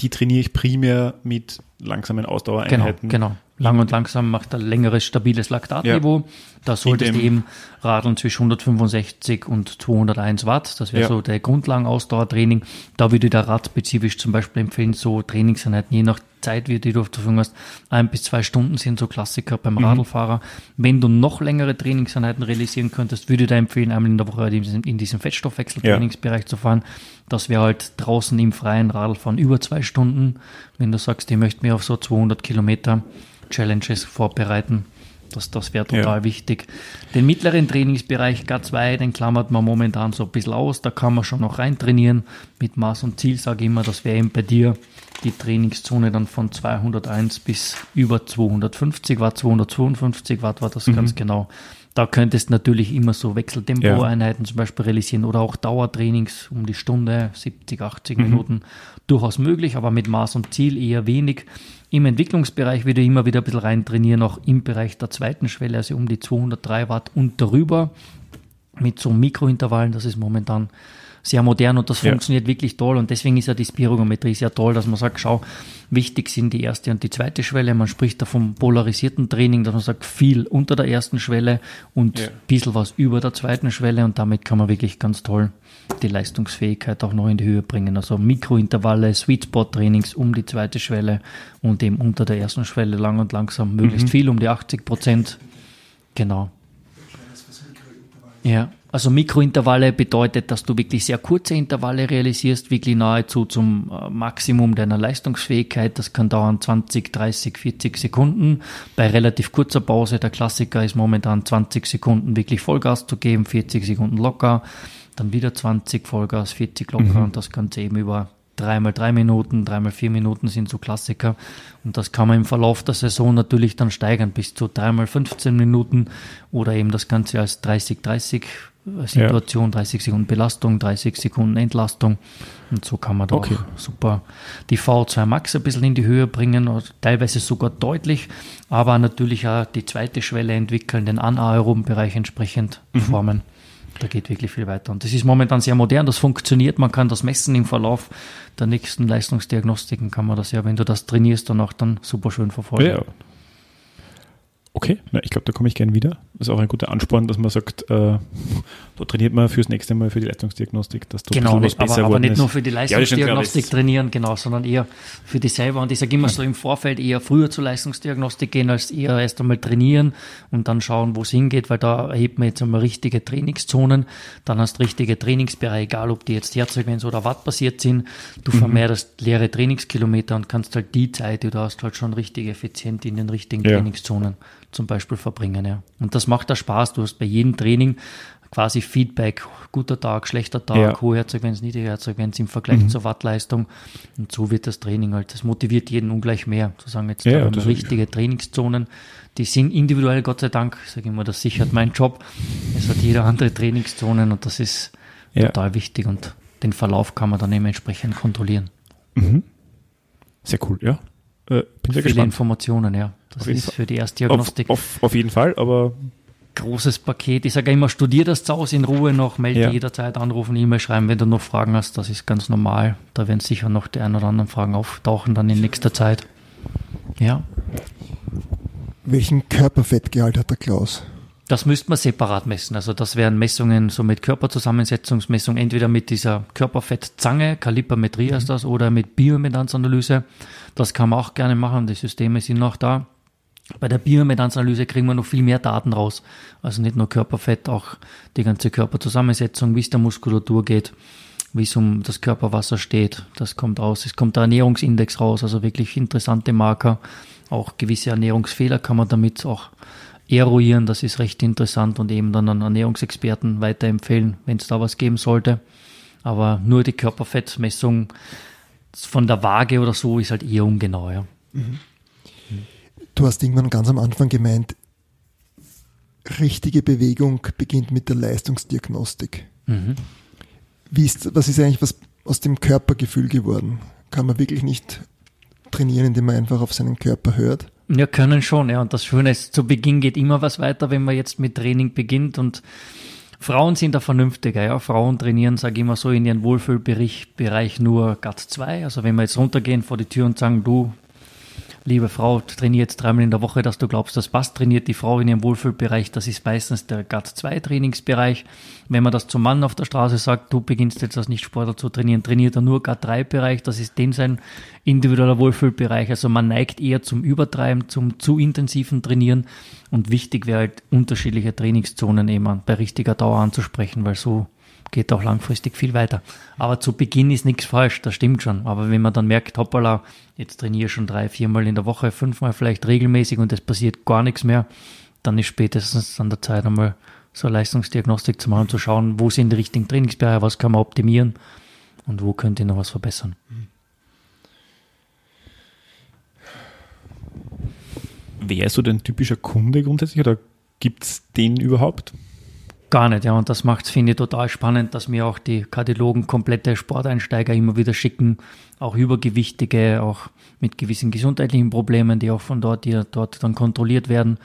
die trainiere ich primär mit langsamen Ausdauereinheiten. Genau, genau. Lang und langsam macht ein längeres, stabiles Laktatniveau. Ja. Da solltest du eben radeln zwischen 165 und 201 Watt. Das wäre ja. so der Grundlagenausdauertraining. Da würde ich der Rad spezifisch zum Beispiel empfehlen, so Trainingseinheiten je nach Zeit, wie die du zur Verfügung hast. Ein bis zwei Stunden sind so Klassiker beim mhm. Radlfahrer. Wenn du noch längere Trainingseinheiten realisieren könntest, würde ich dir empfehlen, einmal in der Woche in diesem Fettstoffwechseltrainingsbereich ja. zu fahren. Das wäre halt draußen im freien Radlfahren über zwei Stunden. Wenn du sagst, ich möchte mir auf so 200 Kilometer Challenges vorbereiten, das, das wäre total ja. wichtig. Den mittleren Trainingsbereich K2, den klammert man momentan so ein bisschen aus. Da kann man schon noch rein trainieren. Mit Maß und Ziel sage ich immer, das wäre eben bei dir die Trainingszone dann von 201 bis über 250 Watt, 252 Watt war das mhm. ganz genau. Da könntest du natürlich immer so Wechseltempo-Einheiten ja. zum Beispiel realisieren oder auch Dauertrainings um die Stunde, 70, 80 mhm. Minuten. Durchaus möglich, aber mit Maß und Ziel eher wenig. Im Entwicklungsbereich würde ich immer wieder ein bisschen rein trainieren, auch im Bereich der zweiten Schwelle, also um die 203 Watt und darüber mit so Mikrointervallen. Das ist momentan sehr modern und das ja. funktioniert wirklich toll. Und deswegen ist ja die Spirogometrie sehr toll, dass man sagt, schau, wichtig sind die erste und die zweite Schwelle. Man spricht da vom polarisierten Training, dass man sagt, viel unter der ersten Schwelle und ja. ein bisschen was über der zweiten Schwelle und damit kann man wirklich ganz toll die Leistungsfähigkeit auch noch in die Höhe bringen. Also Mikrointervalle, Sweet Spot Trainings um die zweite Schwelle und eben unter der ersten Schwelle lang und langsam möglichst mhm. viel, um die 80 Prozent. Genau. Ja, also Mikrointervalle bedeutet, dass du wirklich sehr kurze Intervalle realisierst, wirklich nahezu zum äh, Maximum deiner Leistungsfähigkeit. Das kann dauern 20, 30, 40 Sekunden. Bei relativ kurzer Pause, der Klassiker ist momentan 20 Sekunden wirklich Vollgas zu geben, 40 Sekunden locker, dann wieder 20 Vollgas, 40 locker mhm. und das Ganze eben über dreimal drei Minuten, dreimal vier Minuten sind so Klassiker. Und das kann man im Verlauf der Saison natürlich dann steigern bis zu dreimal 15 Minuten oder eben das Ganze als 30-30 Situation, ja. 30 Sekunden Belastung, 30 Sekunden Entlastung. Und so kann man da okay. super die V2 Max ein bisschen in die Höhe bringen, teilweise sogar deutlich, aber natürlich auch die zweite Schwelle entwickeln, den anaeroben Bereich entsprechend mhm. formen. Da geht wirklich viel weiter. Und das ist momentan sehr modern, das funktioniert, man kann das messen im Verlauf der nächsten Leistungsdiagnostiken, kann man das ja, wenn du das trainierst, dann auch dann super schön verfolgen. Ja. Okay, na, ich glaube, da komme ich gern wieder. Das ist auch ein guter Ansporn, dass man sagt, äh, da trainiert man fürs nächste Mal für die Leistungsdiagnostik, dass du genau, was besser aber, aber nicht ist. nur für die Leistungsdiagnostik ja, trainieren, genau, sondern eher für die selber. Und ich sage immer so im Vorfeld eher früher zur Leistungsdiagnostik gehen, als eher erst einmal trainieren und dann schauen, wo es hingeht, weil da erhebt man jetzt einmal richtige Trainingszonen, dann hast du richtige Trainingsbereiche, egal ob die jetzt Herzfrequenz oder Watt basiert sind. Du mhm. vermehrst leere Trainingskilometer und kannst halt die Zeit, die du hast, halt schon richtig effizient in den richtigen ja. Trainingszonen zum Beispiel verbringen. Ja. Und das macht da Spaß. Du hast bei jedem Training quasi Feedback, guter Tag, schlechter Tag, ja. hohe Herzfrequenz, niedrige Herzfrequenz im Vergleich mhm. zur Wattleistung. Und so wird das Training halt. Das motiviert jeden ungleich mehr. Zu sagen, jetzt ja, da richtige Trainingszonen, die sind individuell, Gott sei Dank. Ich sage immer, das sichert mein Job. Es hat jeder andere Trainingszonen und das ist ja. total wichtig und den Verlauf kann man dann eben entsprechend kontrollieren. Mhm. Sehr cool, ja. Äh, bin sehr Viele gespannt. Informationen, ja. Das ist für die Erstdiagnostik. Auf, auf, auf jeden Fall, aber großes Paket. Ich sage immer, studier das zu Hause in Ruhe noch, melde ja. jederzeit anrufen, E-Mail schreiben, wenn du noch Fragen hast. Das ist ganz normal. Da werden sicher noch die ein oder anderen Fragen auftauchen dann in nächster Zeit. Ja. Welchen Körperfettgehalt hat der Klaus? Das müsste man separat messen. Also das wären Messungen so mit Körperzusammensetzungsmessung, entweder mit dieser Körperfettzange, Kalipermetrie heißt das, oder mit Bioimpedanzanalyse. Das kann man auch gerne machen. Die Systeme sind noch da. Bei der Bioimpedanzanalyse kriegen wir noch viel mehr Daten raus. Also nicht nur Körperfett, auch die ganze Körperzusammensetzung, wie es der Muskulatur geht, wie es um das Körperwasser steht. Das kommt raus. Es kommt der Ernährungsindex raus, also wirklich interessante Marker. Auch gewisse Ernährungsfehler kann man damit auch eruieren. Das ist recht interessant und eben dann an Ernährungsexperten weiterempfehlen, wenn es da was geben sollte. Aber nur die Körperfettmessung von der Waage oder so ist halt eher ungenau. Ja. Mhm. Du hast irgendwann ganz am Anfang gemeint, richtige Bewegung beginnt mit der Leistungsdiagnostik. Mhm. Wie ist, was ist eigentlich was aus dem Körpergefühl geworden? Kann man wirklich nicht trainieren, indem man einfach auf seinen Körper hört? Ja, können schon, ja. Und das Schöne ist, zu Beginn geht immer was weiter, wenn man jetzt mit Training beginnt und Frauen sind da vernünftiger, ja. Frauen trainieren, sage ich immer so, in ihren Wohlfühlbereich nur GAT 2. Also wenn wir jetzt runtergehen vor die Tür und sagen, du, liebe Frau, trainiere jetzt dreimal in der Woche, dass du glaubst, das passt, trainiert die Frau in ihrem Wohlfühlbereich, das ist meistens der GAT-2-Trainingsbereich. Wenn man das zum Mann auf der Straße sagt, du beginnst jetzt als Nichtsportler zu trainieren, trainiert er nur GAT-3-Bereich, das ist den sein individueller Wohlfühlbereich. Also man neigt eher zum Übertreiben, zum zu intensiven Trainieren und wichtig wäre halt unterschiedliche Trainingszonen eben bei richtiger Dauer anzusprechen, weil so geht auch langfristig viel weiter. Aber zu Beginn ist nichts falsch, das stimmt schon. Aber wenn man dann merkt, hoppala, jetzt trainiere ich schon drei, viermal in der Woche, fünfmal vielleicht regelmäßig und es passiert gar nichts mehr, dann ist spätestens an der Zeit einmal so eine Leistungsdiagnostik zu machen, zu schauen, wo sind die richtigen Trainingsbereiche, was kann man optimieren und wo könnte ich noch was verbessern. Wer ist so dein typischer Kunde grundsätzlich oder gibt es den überhaupt? Gar nicht, ja. Und das macht es, finde ich, total spannend, dass mir auch die Kardiologen komplette Sporteinsteiger immer wieder schicken, auch Übergewichtige, auch mit gewissen gesundheitlichen Problemen, die auch von dort, die dort dann kontrolliert werden,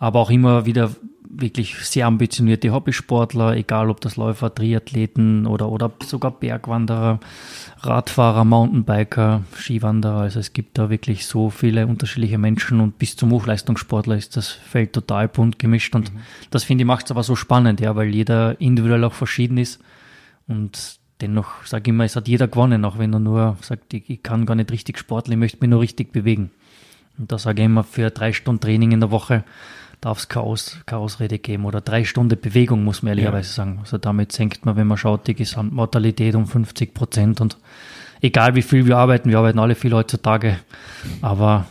aber auch immer wieder wirklich sehr ambitionierte Hobbysportler, egal ob das Läufer, Triathleten oder, oder sogar Bergwanderer, Radfahrer, Mountainbiker, Skiwanderer. Also es gibt da wirklich so viele unterschiedliche Menschen und bis zum Hochleistungssportler ist das Feld total bunt gemischt und mhm. das finde ich macht es aber so spannend, ja, weil jeder individuell auch verschieden ist und dennoch sage ich immer, es hat jeder gewonnen, auch wenn er nur sagt, ich, ich kann gar nicht richtig sporteln, ich möchte mich nur richtig bewegen. Und da sage ich immer, für drei Stunden Training in der Woche darf es keine Ausrede geben. Oder drei Stunden Bewegung, muss man ehrlicherweise ja. sagen. Also damit senkt man, wenn man schaut, die Gesamtmortalität um 50 Prozent. Und egal wie viel wir arbeiten, wir arbeiten alle viel heutzutage, aber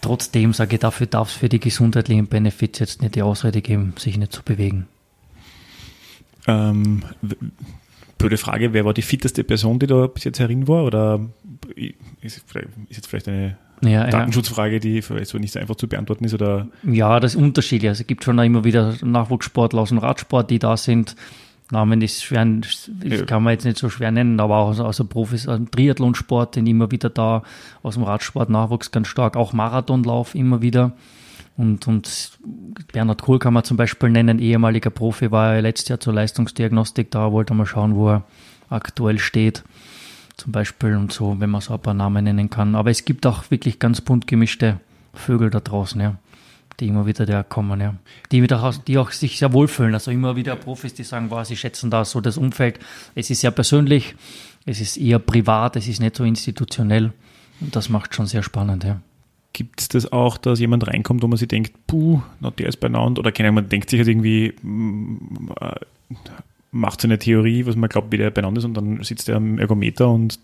trotzdem sage ich, dafür darf es für die gesundheitlichen Benefits jetzt nicht die Ausrede geben, sich nicht zu bewegen. Ähm, blöde Frage, wer war die fitteste Person, die da bis jetzt herin war? Oder ist jetzt vielleicht eine ja, Datenschutzfrage, die vielleicht so nicht so einfach zu beantworten ist? Oder? Ja, das ist unterschiedlich. Also es gibt schon immer wieder Nachwuchssportler aus dem Radsport, die da sind. Namen ist schwer, kann man jetzt nicht so schwer nennen, aber auch aus dem Profis, aus dem Triathlonsport, sind immer wieder da, aus dem Radsport Nachwuchs ganz stark, auch Marathonlauf immer wieder. Und, und Bernhard Kohl kann man zum Beispiel nennen, ehemaliger Profi, war er letztes Jahr zur Leistungsdiagnostik da, wollte mal schauen, wo er aktuell steht zum Beispiel und so, wenn man so ein paar Namen nennen kann. Aber es gibt auch wirklich ganz bunt gemischte Vögel da draußen, ja, die immer wieder da kommen, ja. Die wieder, die auch sich sehr wohlfühlen. Also immer wieder Profis, die sagen, wow, sie schätzen da so das Umfeld. Es ist sehr persönlich, es ist eher privat, es ist nicht so institutionell. Und das macht schon sehr spannend, ja. Gibt es das auch, dass jemand reinkommt, wo man sich denkt, puh, na, der ist beieinander, oder keine Ahnung, man denkt sich halt irgendwie, mm, äh, macht so eine Theorie, was man glaubt, wie der beieinander ist und dann sitzt er am Ergometer und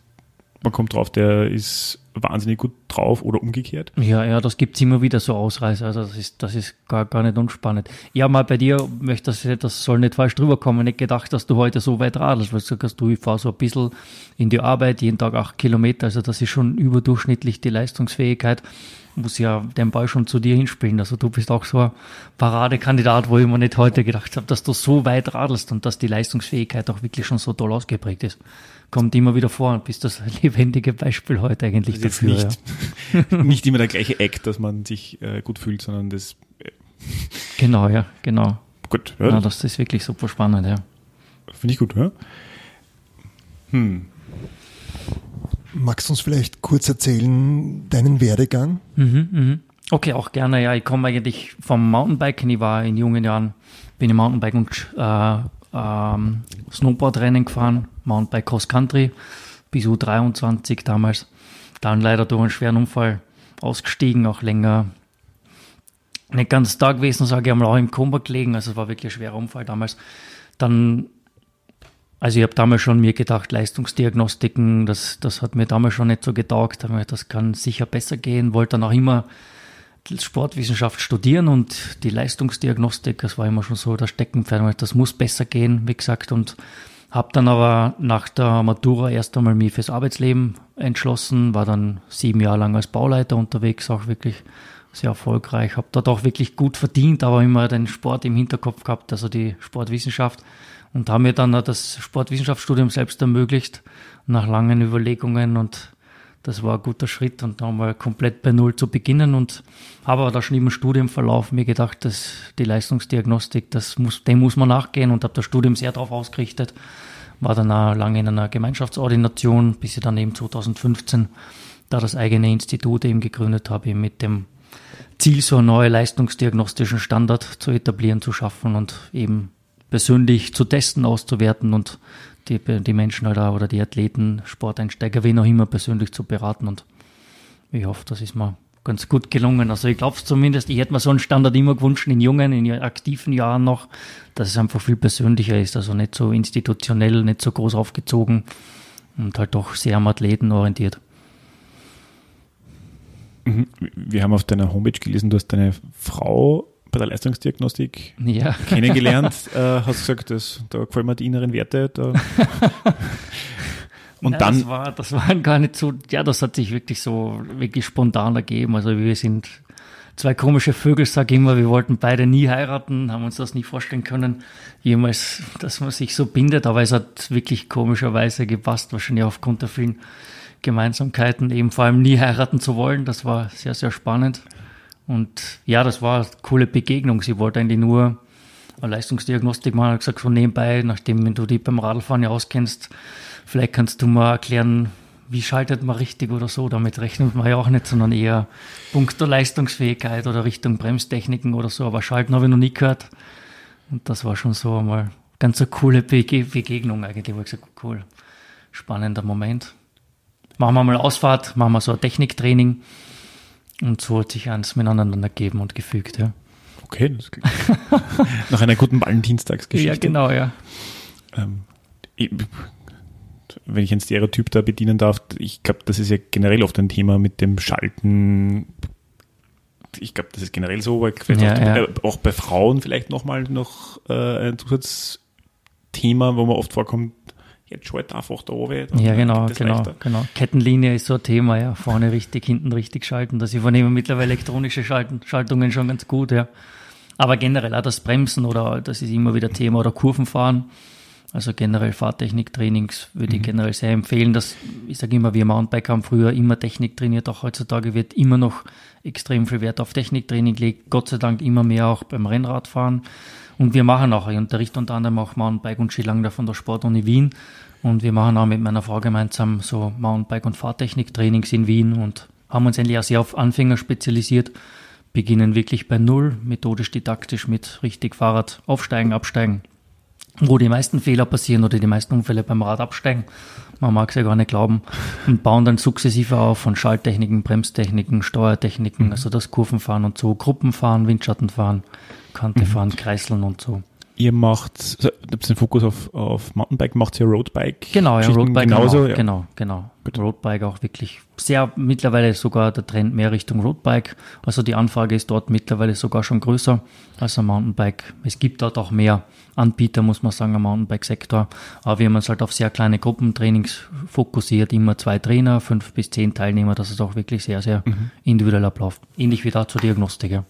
man kommt drauf, der ist wahnsinnig gut drauf oder umgekehrt. Ja, ja, das gibt es immer wieder so Ausreißer. Also das ist, das ist gar, gar nicht unspannend. Ja, mal bei dir möchte das, das soll nicht falsch drüber kommen. Nicht gedacht, dass du heute so weit radelst, weil du sagst, du, ich fahre so ein bisschen in die Arbeit, jeden Tag acht Kilometer. Also das ist schon überdurchschnittlich die Leistungsfähigkeit muss ja den Ball schon zu dir hinspielen. Also du bist auch so ein Paradekandidat, wo ich mir nicht heute gedacht habe, dass du so weit radelst und dass die Leistungsfähigkeit auch wirklich schon so toll ausgeprägt ist. Kommt immer wieder vor und bist das lebendige Beispiel heute eigentlich das dafür. Nicht, ja. nicht immer der gleiche Act, dass man sich äh, gut fühlt, sondern das. Äh genau, ja, genau. Gut. Ja. ja, das ist wirklich super spannend, ja. Finde ich gut, ja. Hm. Magst du uns vielleicht kurz erzählen, deinen Werdegang? Mhm, mh. Okay, auch gerne. Ja, ich komme eigentlich vom Mountainbiken. Ich war in jungen Jahren, bin im Mountainbike und äh, ähm, Snowboardrennen gefahren, Mountainbike Cross Country bis U23 damals. Dann leider durch einen schweren Unfall ausgestiegen, auch länger nicht ganz da gewesen, sage ich einmal, auch im Koma gelegen. Also es war wirklich ein schwerer Unfall damals. Dann also ich habe damals schon mir gedacht, Leistungsdiagnostiken, das, das hat mir damals schon nicht so getaugt. Das kann sicher besser gehen. Wollte dann auch immer Sportwissenschaft studieren und die Leistungsdiagnostik, das war immer schon so der Steckenpferd. Das muss besser gehen, wie gesagt. Und habe dann aber nach der Matura erst einmal mich fürs Arbeitsleben entschlossen, war dann sieben Jahre lang als Bauleiter unterwegs, auch wirklich sehr erfolgreich. Habe dort auch wirklich gut verdient, aber immer den Sport im Hinterkopf gehabt, also die Sportwissenschaft und haben mir dann das Sportwissenschaftsstudium selbst ermöglicht, nach langen Überlegungen. Und das war ein guter Schritt. Und dann mal komplett bei Null zu beginnen und habe aber da schon im Studienverlauf mir gedacht, dass die Leistungsdiagnostik, das muss, dem muss man nachgehen. Und habe das Studium sehr darauf ausgerichtet. War dann auch lange in einer Gemeinschaftsordination, bis ich dann eben 2015 da das eigene Institut eben gegründet habe, eben mit dem Ziel, so einen neuen leistungsdiagnostischen Standard zu etablieren, zu schaffen und eben persönlich zu testen, auszuwerten und die, die Menschen halt auch, oder die Athleten, Sporteinsteiger, wen auch immer persönlich zu beraten. Und ich hoffe, das ist mir ganz gut gelungen. Also ich glaube zumindest, ich hätte mir so einen Standard immer gewünscht in jungen, in aktiven Jahren noch, dass es einfach viel persönlicher ist. Also nicht so institutionell, nicht so groß aufgezogen und halt doch sehr am Athleten orientiert. Mhm. Wir haben auf deiner Homepage gelesen, du hast deine Frau bei der Leistungsdiagnostik ja. kennengelernt. äh, hast gesagt, das, da gefallen mir die inneren Werte. Da. Und Nein, dann. Das, war, das waren gar nicht so, ja, das hat sich wirklich so, wirklich spontan ergeben. Also wir sind zwei komische Vögel, sag ich immer, wir wollten beide nie heiraten, haben uns das nie vorstellen können, jemals, dass man sich so bindet, aber es hat wirklich komischerweise gepasst, wahrscheinlich aufgrund der vielen Gemeinsamkeiten, eben vor allem nie heiraten zu wollen. Das war sehr, sehr spannend. Und ja, das war eine coole Begegnung. Sie wollte eigentlich nur eine Leistungsdiagnostik machen, hat gesagt, so nebenbei, nachdem du dich beim Radlfahren ja auskennst, vielleicht kannst du mal erklären, wie schaltet man richtig oder so. Damit rechnet man ja auch nicht, sondern eher Punkt der Leistungsfähigkeit oder Richtung Bremstechniken oder so. Aber Schalten habe ich noch nie gehört. Und das war schon so einmal ganz eine coole Bege Begegnung eigentlich. Wo ich gesagt cool, spannender Moment. Machen wir mal Ausfahrt, machen wir so ein Techniktraining. Und so hat sich eins miteinander ergeben und gefügt, ja. Okay, das klingt nach einer guten Valentinstagsgeschichte. Ja, genau, ja. Ähm, ich, wenn ich ein Stereotyp da bedienen darf, ich glaube, das ist ja generell oft ein Thema mit dem Schalten. Ich glaube, das ist generell so, ja, auch, ja. Äh, auch, bei Frauen vielleicht nochmal noch äh, ein Zusatzthema, wo man oft vorkommt, jetzt schalt einfach da oben. Ja, genau, genau, genau. Kettenlinie ist so ein Thema, ja. Vorne richtig, hinten richtig schalten. Das übernehmen mittlerweile elektronische Schalten, Schaltungen schon ganz gut, ja. Aber generell auch das Bremsen oder das ist immer wieder Thema oder Kurvenfahren. Also generell Fahrtechniktrainings würde mhm. ich generell sehr empfehlen. Dass, ich sage immer, wir Mountainbike haben früher immer Technik trainiert, auch heutzutage wird immer noch extrem viel Wert auf Techniktraining gelegt. Gott sei Dank immer mehr auch beim Rennradfahren. Und wir machen auch, ich unterrichte unter anderem auch Mountainbike und Skilangler von der Sportuni Wien. Und wir machen auch mit meiner Frau gemeinsam so Mountainbike- und Fahrtechniktrainings in Wien und haben uns endlich auch sehr auf Anfänger spezialisiert. Beginnen wirklich bei Null, methodisch, didaktisch mit richtig Fahrrad aufsteigen, absteigen. Wo die meisten Fehler passieren oder die meisten Unfälle beim Rad absteigen. Man mag es ja gar nicht glauben. Und bauen dann sukzessive auf von Schalttechniken, Bremstechniken, Steuertechniken, mhm. also das Kurvenfahren und so, Gruppenfahren, Windschattenfahren. Kante mhm. fahren, kreiseln und so. Ihr macht, ihr habt den Fokus auf, auf Mountainbike, macht ihr Roadbike? Genau, ja, Roadbike genauso. Auch, ja. Genau, genau. Gut. Roadbike auch wirklich sehr, mittlerweile sogar der Trend mehr Richtung Roadbike. Also die Anfrage ist dort mittlerweile sogar schon größer als am Mountainbike. Es gibt dort auch mehr Anbieter, muss man sagen, am Mountainbike-Sektor. Aber wir haben uns halt auf sehr kleine Gruppentrainings fokussiert, immer zwei Trainer, fünf bis zehn Teilnehmer, dass es auch wirklich sehr, sehr mhm. individuell abläuft. Ähnlich wie da zur Diagnostik, ja.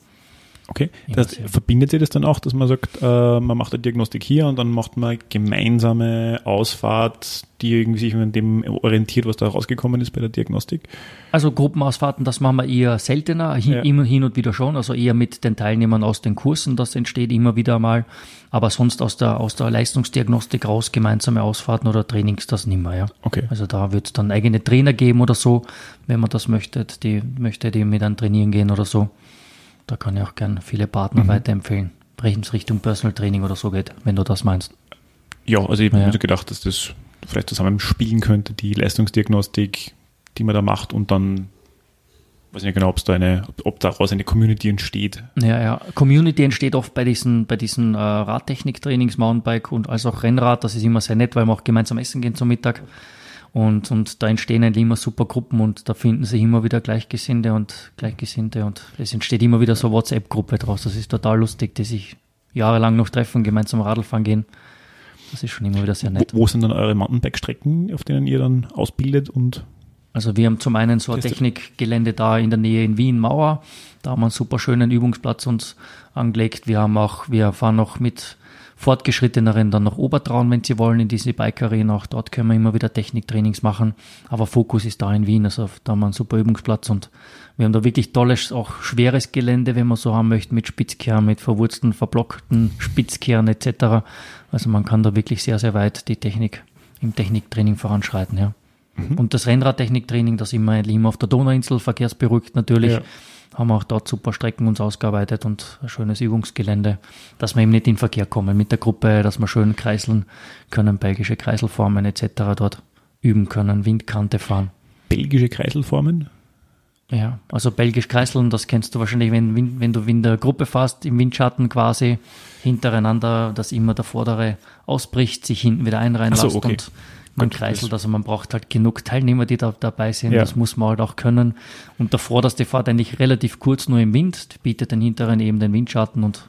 Okay, das heißt, verbindet ihr das dann auch, dass man sagt, äh, man macht eine Diagnostik hier und dann macht man gemeinsame Ausfahrt, die irgendwie sich an dem orientiert, was da rausgekommen ist bei der Diagnostik? Also Gruppenausfahrten, das machen wir eher seltener, hin, ja. immer hin und wieder schon, also eher mit den Teilnehmern aus den Kursen, das entsteht immer wieder mal, aber sonst aus der, aus der Leistungsdiagnostik raus, gemeinsame Ausfahrten oder Trainings, das nimmer, ja. Okay. Also da wird es dann eigene Trainer geben oder so, wenn man das möchte, die möchte, die mit einem trainieren gehen oder so. Da kann ich auch gern viele Partner mhm. weiterempfehlen, wenn es Richtung Personal Training oder so geht, wenn du das meinst. Ja, also ich ja. habe mir gedacht, dass das vielleicht zusammen spielen könnte, die Leistungsdiagnostik, die man da macht und dann weiß nicht genau, ob da eine, ob daraus eine Community entsteht. Ja, ja. Community entsteht oft bei diesen, bei diesen äh, Radtechnik-Trainings, Mountainbike und als auch Rennrad. Das ist immer sehr nett, weil wir auch gemeinsam essen gehen zum Mittag. Und, und da entstehen eigentlich immer super Gruppen und da finden sich immer wieder Gleichgesinnte und Gleichgesinnte und es entsteht immer wieder so WhatsApp-Gruppe draus. Das ist total lustig, die sich jahrelang noch treffen, gemeinsam Radlfahren gehen. Das ist schon immer wieder sehr nett. Wo, wo sind dann eure Mountainbike-Strecken, auf denen ihr dann ausbildet und also wir haben zum einen so ein Technikgelände da in der Nähe in Wien, Mauer. Da haben wir einen super schönen Übungsplatz uns angelegt. Wir haben auch, wir fahren noch mit Fortgeschritteneren dann nach Obertraun, wenn sie wollen, in diese Bike Arena. Auch dort können wir immer wieder Techniktrainings machen. Aber Fokus ist da in Wien. Also da haben wir einen super Übungsplatz und wir haben da wirklich tolles, auch schweres Gelände, wenn man so haben möchte, mit Spitzkehren, mit verwurzten, verblockten Spitzkehren etc. Also man kann da wirklich sehr, sehr weit die Technik im Techniktraining voranschreiten, ja. Mhm. Und das Rennradtechniktraining, das immer immer auf der Donauinsel, verkehrsberuhigt natürlich. Ja. Haben wir auch dort super Strecken uns ausgearbeitet und ein schönes Übungsgelände, dass wir eben nicht in Verkehr kommen mit der Gruppe, dass wir schön kreiseln können, belgische Kreiselformen etc. dort üben können, Windkante fahren. Belgische Kreiselformen? Ja, also belgisch Kreiseln, das kennst du wahrscheinlich, wenn, wenn du in der Gruppe fährst, im Windschatten quasi, hintereinander, dass immer der vordere ausbricht, sich hinten wieder einreihen so, lässt okay. und man kreiselt. Also man braucht halt genug Teilnehmer, die da dabei sind. Ja. Das muss man halt auch können. Und der vorderste fährt eigentlich relativ kurz nur im Wind, bietet den hinteren eben den Windschatten und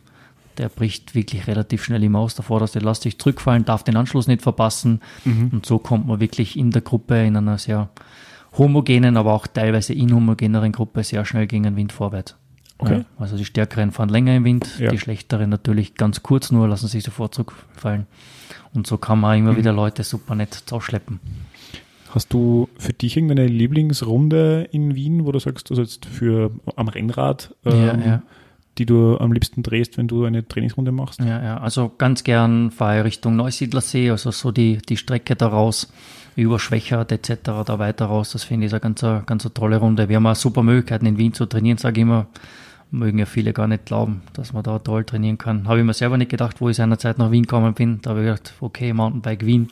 der bricht wirklich relativ schnell im Aus. Der vorderste lässt sich zurückfallen, darf den Anschluss nicht verpassen. Mhm. Und so kommt man wirklich in der Gruppe in einer sehr homogenen, aber auch teilweise inhomogeneren Gruppe sehr schnell gegen den Wind vorwärts. Okay. Ja, also die Stärkeren fahren länger im Wind, ja. die Schlechteren natürlich ganz kurz nur, lassen sich sofort zurückfallen. Und so kann man immer mhm. wieder Leute super nett zuschleppen. Hast du für dich irgendeine Lieblingsrunde in Wien, wo du sagst, also jetzt für am Rennrad, ähm, ja, die du am liebsten drehst, wenn du eine Trainingsrunde machst? Ja, ja, also ganz gern fahre ich Richtung Neusiedlersee, also so die, die Strecke daraus über Schwächert etc. da weiter raus. Das finde ich eine ganz, ganz tolle Runde. Wir haben auch super Möglichkeiten in Wien zu trainieren, sage ich immer. Mögen ja viele gar nicht glauben, dass man da toll trainieren kann. Habe ich mir selber nicht gedacht, wo ich seinerzeit nach Wien gekommen bin. Da habe ich gedacht, okay, Mountainbike Wien,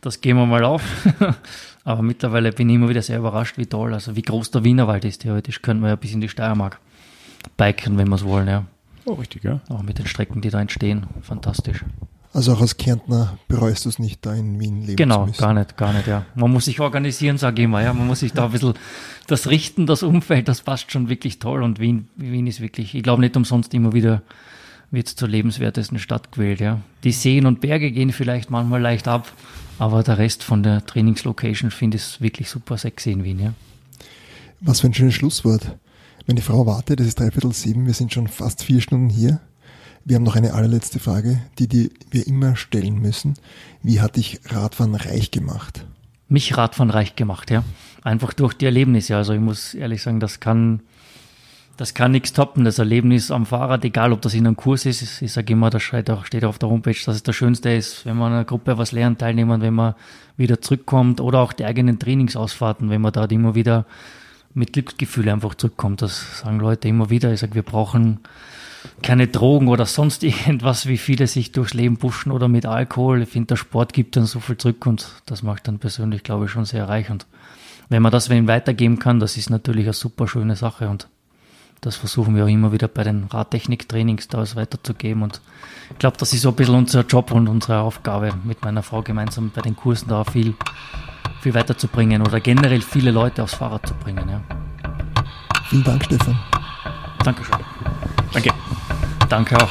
das gehen wir mal auf. Aber mittlerweile bin ich immer wieder sehr überrascht, wie toll, also wie groß der Wienerwald ist. Theoretisch könnten wir ja bis in die Steiermark biken, wenn wir es wollen, ja. Oh, richtig, ja. Auch mit den Strecken, die da entstehen. Fantastisch. Also auch als Kärntner bereust du es nicht, da in Wien leben genau, zu müssen. Genau, gar nicht, gar nicht, ja. Man muss sich organisieren, sage ich immer, ja. Man muss sich da ein bisschen das richten, das Umfeld, das passt schon wirklich toll. Und Wien, Wien ist wirklich, ich glaube nicht umsonst immer wieder wird zur lebenswertesten Stadt gewählt, ja. Die Seen und Berge gehen vielleicht manchmal leicht ab, aber der Rest von der Trainingslocation finde ich wirklich super sexy in Wien, ja. Was für ein schönes Schlusswort. Wenn die Frau wartet, es ist dreiviertel sieben, wir sind schon fast vier Stunden hier. Wir haben noch eine allerletzte Frage, die, die wir immer stellen müssen. Wie hat dich Radfahren reich gemacht? Mich Radfahren reich gemacht, ja. Einfach durch die Erlebnisse. Also ich muss ehrlich sagen, das kann, das kann nichts toppen. Das Erlebnis am Fahrrad, egal ob das in einem Kurs ist. Ich sage immer, das steht auch, steht auf der Homepage, dass es das Schönste ist, wenn man in einer Gruppe was lernt, Teilnehmern, wenn man wieder zurückkommt oder auch die eigenen Trainingsausfahrten, wenn man dort immer wieder mit Glücksgefühl einfach zurückkommt. Das sagen Leute immer wieder. Ich sage, wir brauchen keine Drogen oder sonst irgendwas, wie viele sich durchs Leben pushen oder mit Alkohol. Ich finde, der Sport gibt dann so viel zurück und das macht dann persönlich, glaube ich, schon sehr reich. Und wenn man das wenn weitergeben kann, das ist natürlich eine super schöne Sache und das versuchen wir auch immer wieder bei den Radtechnik-Trainings da weiterzugeben. Und ich glaube, das ist so ein bisschen unser Job und unsere Aufgabe, mit meiner Frau gemeinsam bei den Kursen da viel, viel weiterzubringen oder generell viele Leute aufs Fahrrad zu bringen. Ja. Vielen Dank, Stefan. Dankeschön. Danke. Danke auch.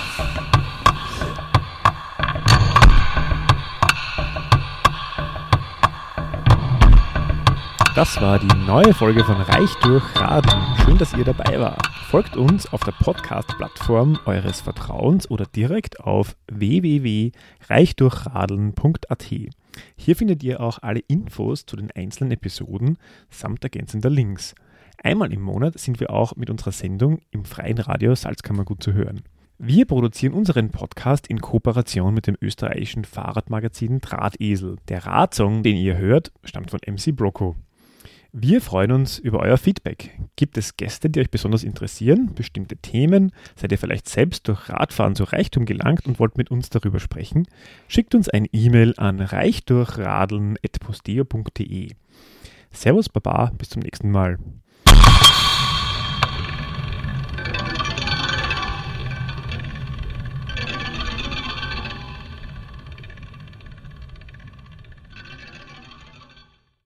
Das war die neue Folge von Reich durch Raden. Schön, dass ihr dabei wart. Folgt uns auf der Podcast-Plattform eures Vertrauens oder direkt auf www.reichdurchradeln.at. Hier findet ihr auch alle Infos zu den einzelnen Episoden samt ergänzender Links. Einmal im Monat sind wir auch mit unserer Sendung im freien Radio Salzkammergut zu hören. Wir produzieren unseren Podcast in Kooperation mit dem österreichischen Fahrradmagazin Drahtesel. Der Radsong, den ihr hört, stammt von MC Broco. Wir freuen uns über euer Feedback. Gibt es Gäste, die euch besonders interessieren, bestimmte Themen? Seid ihr vielleicht selbst durch Radfahren zu Reichtum gelangt und wollt mit uns darüber sprechen? Schickt uns ein E-Mail an reichdurchradeln.posteo.de. Servus Baba, bis zum nächsten Mal.